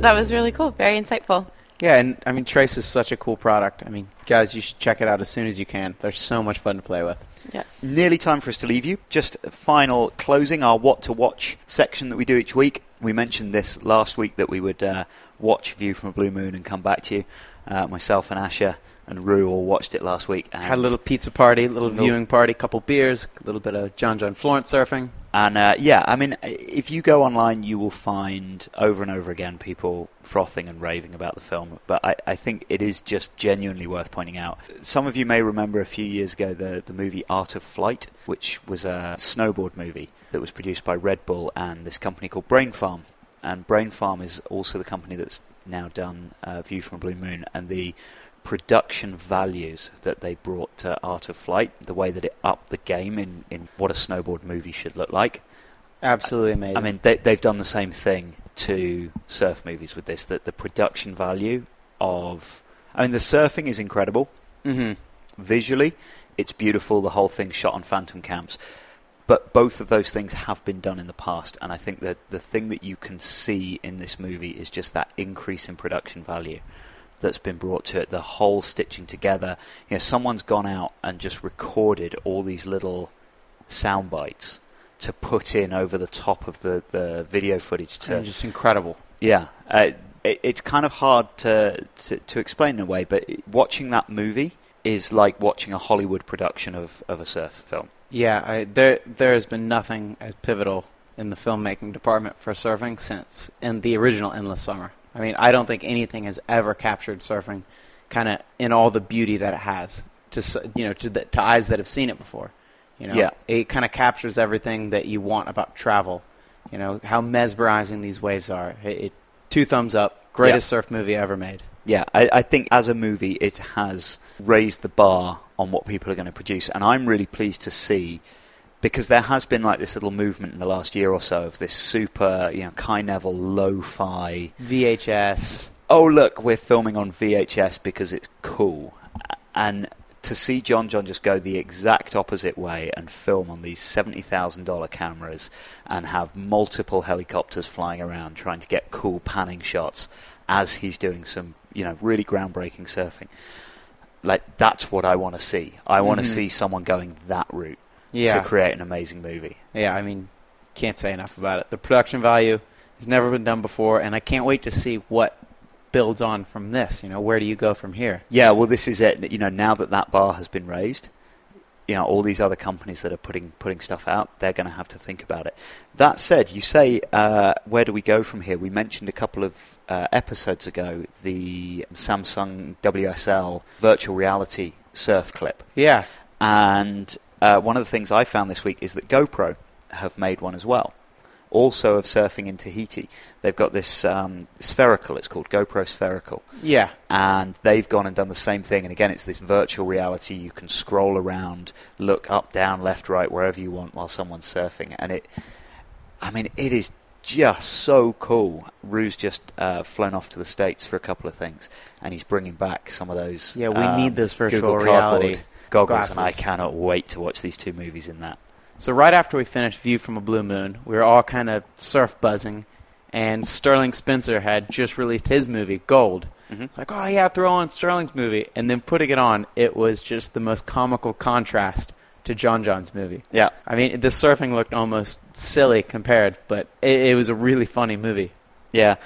That was really cool. Very insightful. Yeah, and I mean Trace is such a cool product. I mean, guys, you should check it out as soon as you can. They're so much fun to play with. Yeah. Nearly time for us to leave you. Just final closing our what to watch section that we do each week. We mentioned this last week that we would uh, watch View from a Blue Moon and come back to you. Uh, myself and Asher and Ru all watched it last week. Had a little pizza party, a little viewing party, a couple beers, a little bit of John John Florence surfing. And uh, yeah, I mean, if you go online, you will find over and over again people frothing and raving about the film. But I, I, think it is just genuinely worth pointing out. Some of you may remember a few years ago the, the movie Art of Flight, which was a snowboard movie that was produced by Red Bull and this company called Brain Farm. And Brain Farm is also the company that's now done uh, View from a Blue Moon. And the production values that they brought to Art of Flight, the way that it upped the game in, in what a snowboard movie should look like. Absolutely amazing. I mean, they, they've done the same thing to surf movies with this. That the production value of, I mean, the surfing is incredible. Mm-hmm. Visually, it's beautiful. The whole thing shot on phantom cams. But both of those things have been done in the past, and I think that the thing that you can see in this movie is just that increase in production value that's been brought to it, the whole stitching together. You know, someone's gone out and just recorded all these little sound bites to put in over the top of the, the video footage. To and just incredible. Yeah, uh, it, it's kind of hard to, to, to explain in a way, but watching that movie is like watching a Hollywood production of, of a surf film. Yeah, I, there there has been nothing as pivotal in the filmmaking department for surfing since in the original Endless Summer. I mean, I don't think anything has ever captured surfing kind of in all the beauty that it has to you know to the, to eyes that have seen it before. You know, yeah. it kind of captures everything that you want about travel. You know how mesmerizing these waves are. It, it two thumbs up, greatest yeah. surf movie ever made. Yeah, I, I think as a movie, it has raised the bar on what people are going to produce, and I'm really pleased to see because there has been like this little movement in the last year or so of this super, you know, Kai Neville lo-fi VHS. Oh look, we're filming on VHS because it's cool, and to see John John just go the exact opposite way and film on these seventy thousand dollar cameras and have multiple helicopters flying around trying to get cool panning shots as he's doing some, you know, really groundbreaking surfing. Like that's what I want to see. I want to mm-hmm. see someone going that route yeah. to create an amazing movie. Yeah, I mean, can't say enough about it. The production value has never been done before, and I can't wait to see what builds on from this. You know, where do you go from here? Yeah, well, this is it. You know, now that that bar has been raised, you know, all these other companies that are putting putting stuff out, they're going to have to think about it. That said, you say, uh, where do we go from here? We mentioned a couple of uh, episodes ago the Samsung WSL virtual reality surf clip. Yeah. And uh, one of the things I found this week is that GoPro have made one as well. Also of surfing in Tahiti, they've got this um, spherical. It's called GoPro Spherical, Yeah. and they've gone and done the same thing. And again, it's this virtual reality. You can scroll around, look up, down, left, right, wherever you want while someone's surfing, and it. I mean, it is just so cool. Ru's just uh, flown off to the states for a couple of things, and he's bringing back some of those. Yeah, we um, need those virtual Google reality goggles, and I cannot wait to watch these two movies in that. So right after we finished View from a Blue Moon, we were all kind of surf buzzing, and Sterling Spencer had just released his movie Gold. Mhm. Like, oh yeah, throw on Sterling's movie, and then putting it on, it was just the most comical contrast to John John's movie. Yeah, I mean, the surfing looked almost silly compared, but it, it was a really funny movie. Yeah,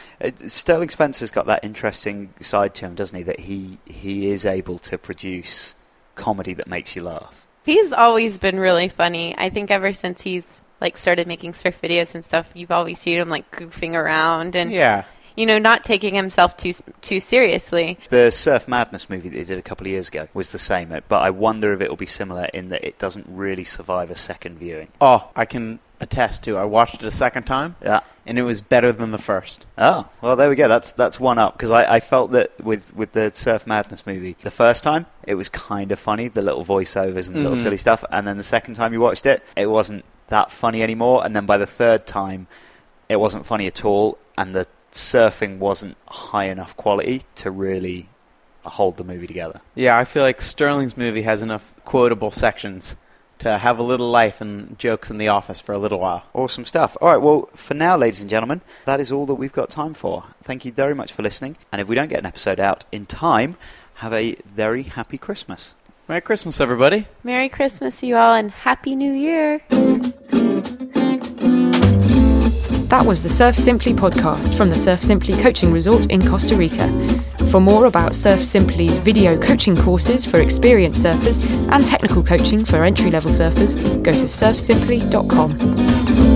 Sterling Spencer's got that interesting side to him, doesn't he? That he he is able to produce comedy that makes you laugh. He's always been really funny. I think ever since he's like started making surf videos and stuff, you've always seen him like goofing around and Yeah. you know not taking himself too too seriously. The Surf Madness movie that he did a couple of years ago was the same, but I wonder if it will be similar in that it doesn't really survive a second viewing. Oh, I can attest to. I watched it a second time, Yeah. and it was better than the first. Oh well, there we go. That's that's one up because I, I felt that with with the Surf Madness movie, the first time it was kind of funny, the little voiceovers and the little Mhm. silly stuff, and then the second time you watched it, it wasn't that funny anymore, and then by the third time, it wasn't funny at all, and the surfing wasn't high enough quality to really hold the movie together. Yeah, I feel like Sterling's movie has enough quotable sections to have a little life and jokes in the office for a little while. Awesome stuff. All right, well, for now, ladies and gentlemen, that is all that we've got time for. Thank you very much for listening, and if we don't get an episode out in time, have a very happy Christmas. Merry Christmas, everybody. Merry Christmas, you all, and Happy New Year. That was the Surf Simply podcast from the Surf Simply Coaching Resort in Costa Rica. For more about Surf Simply's video coaching courses for experienced surfers and technical coaching for entry level surfers, go to surfsimply.com.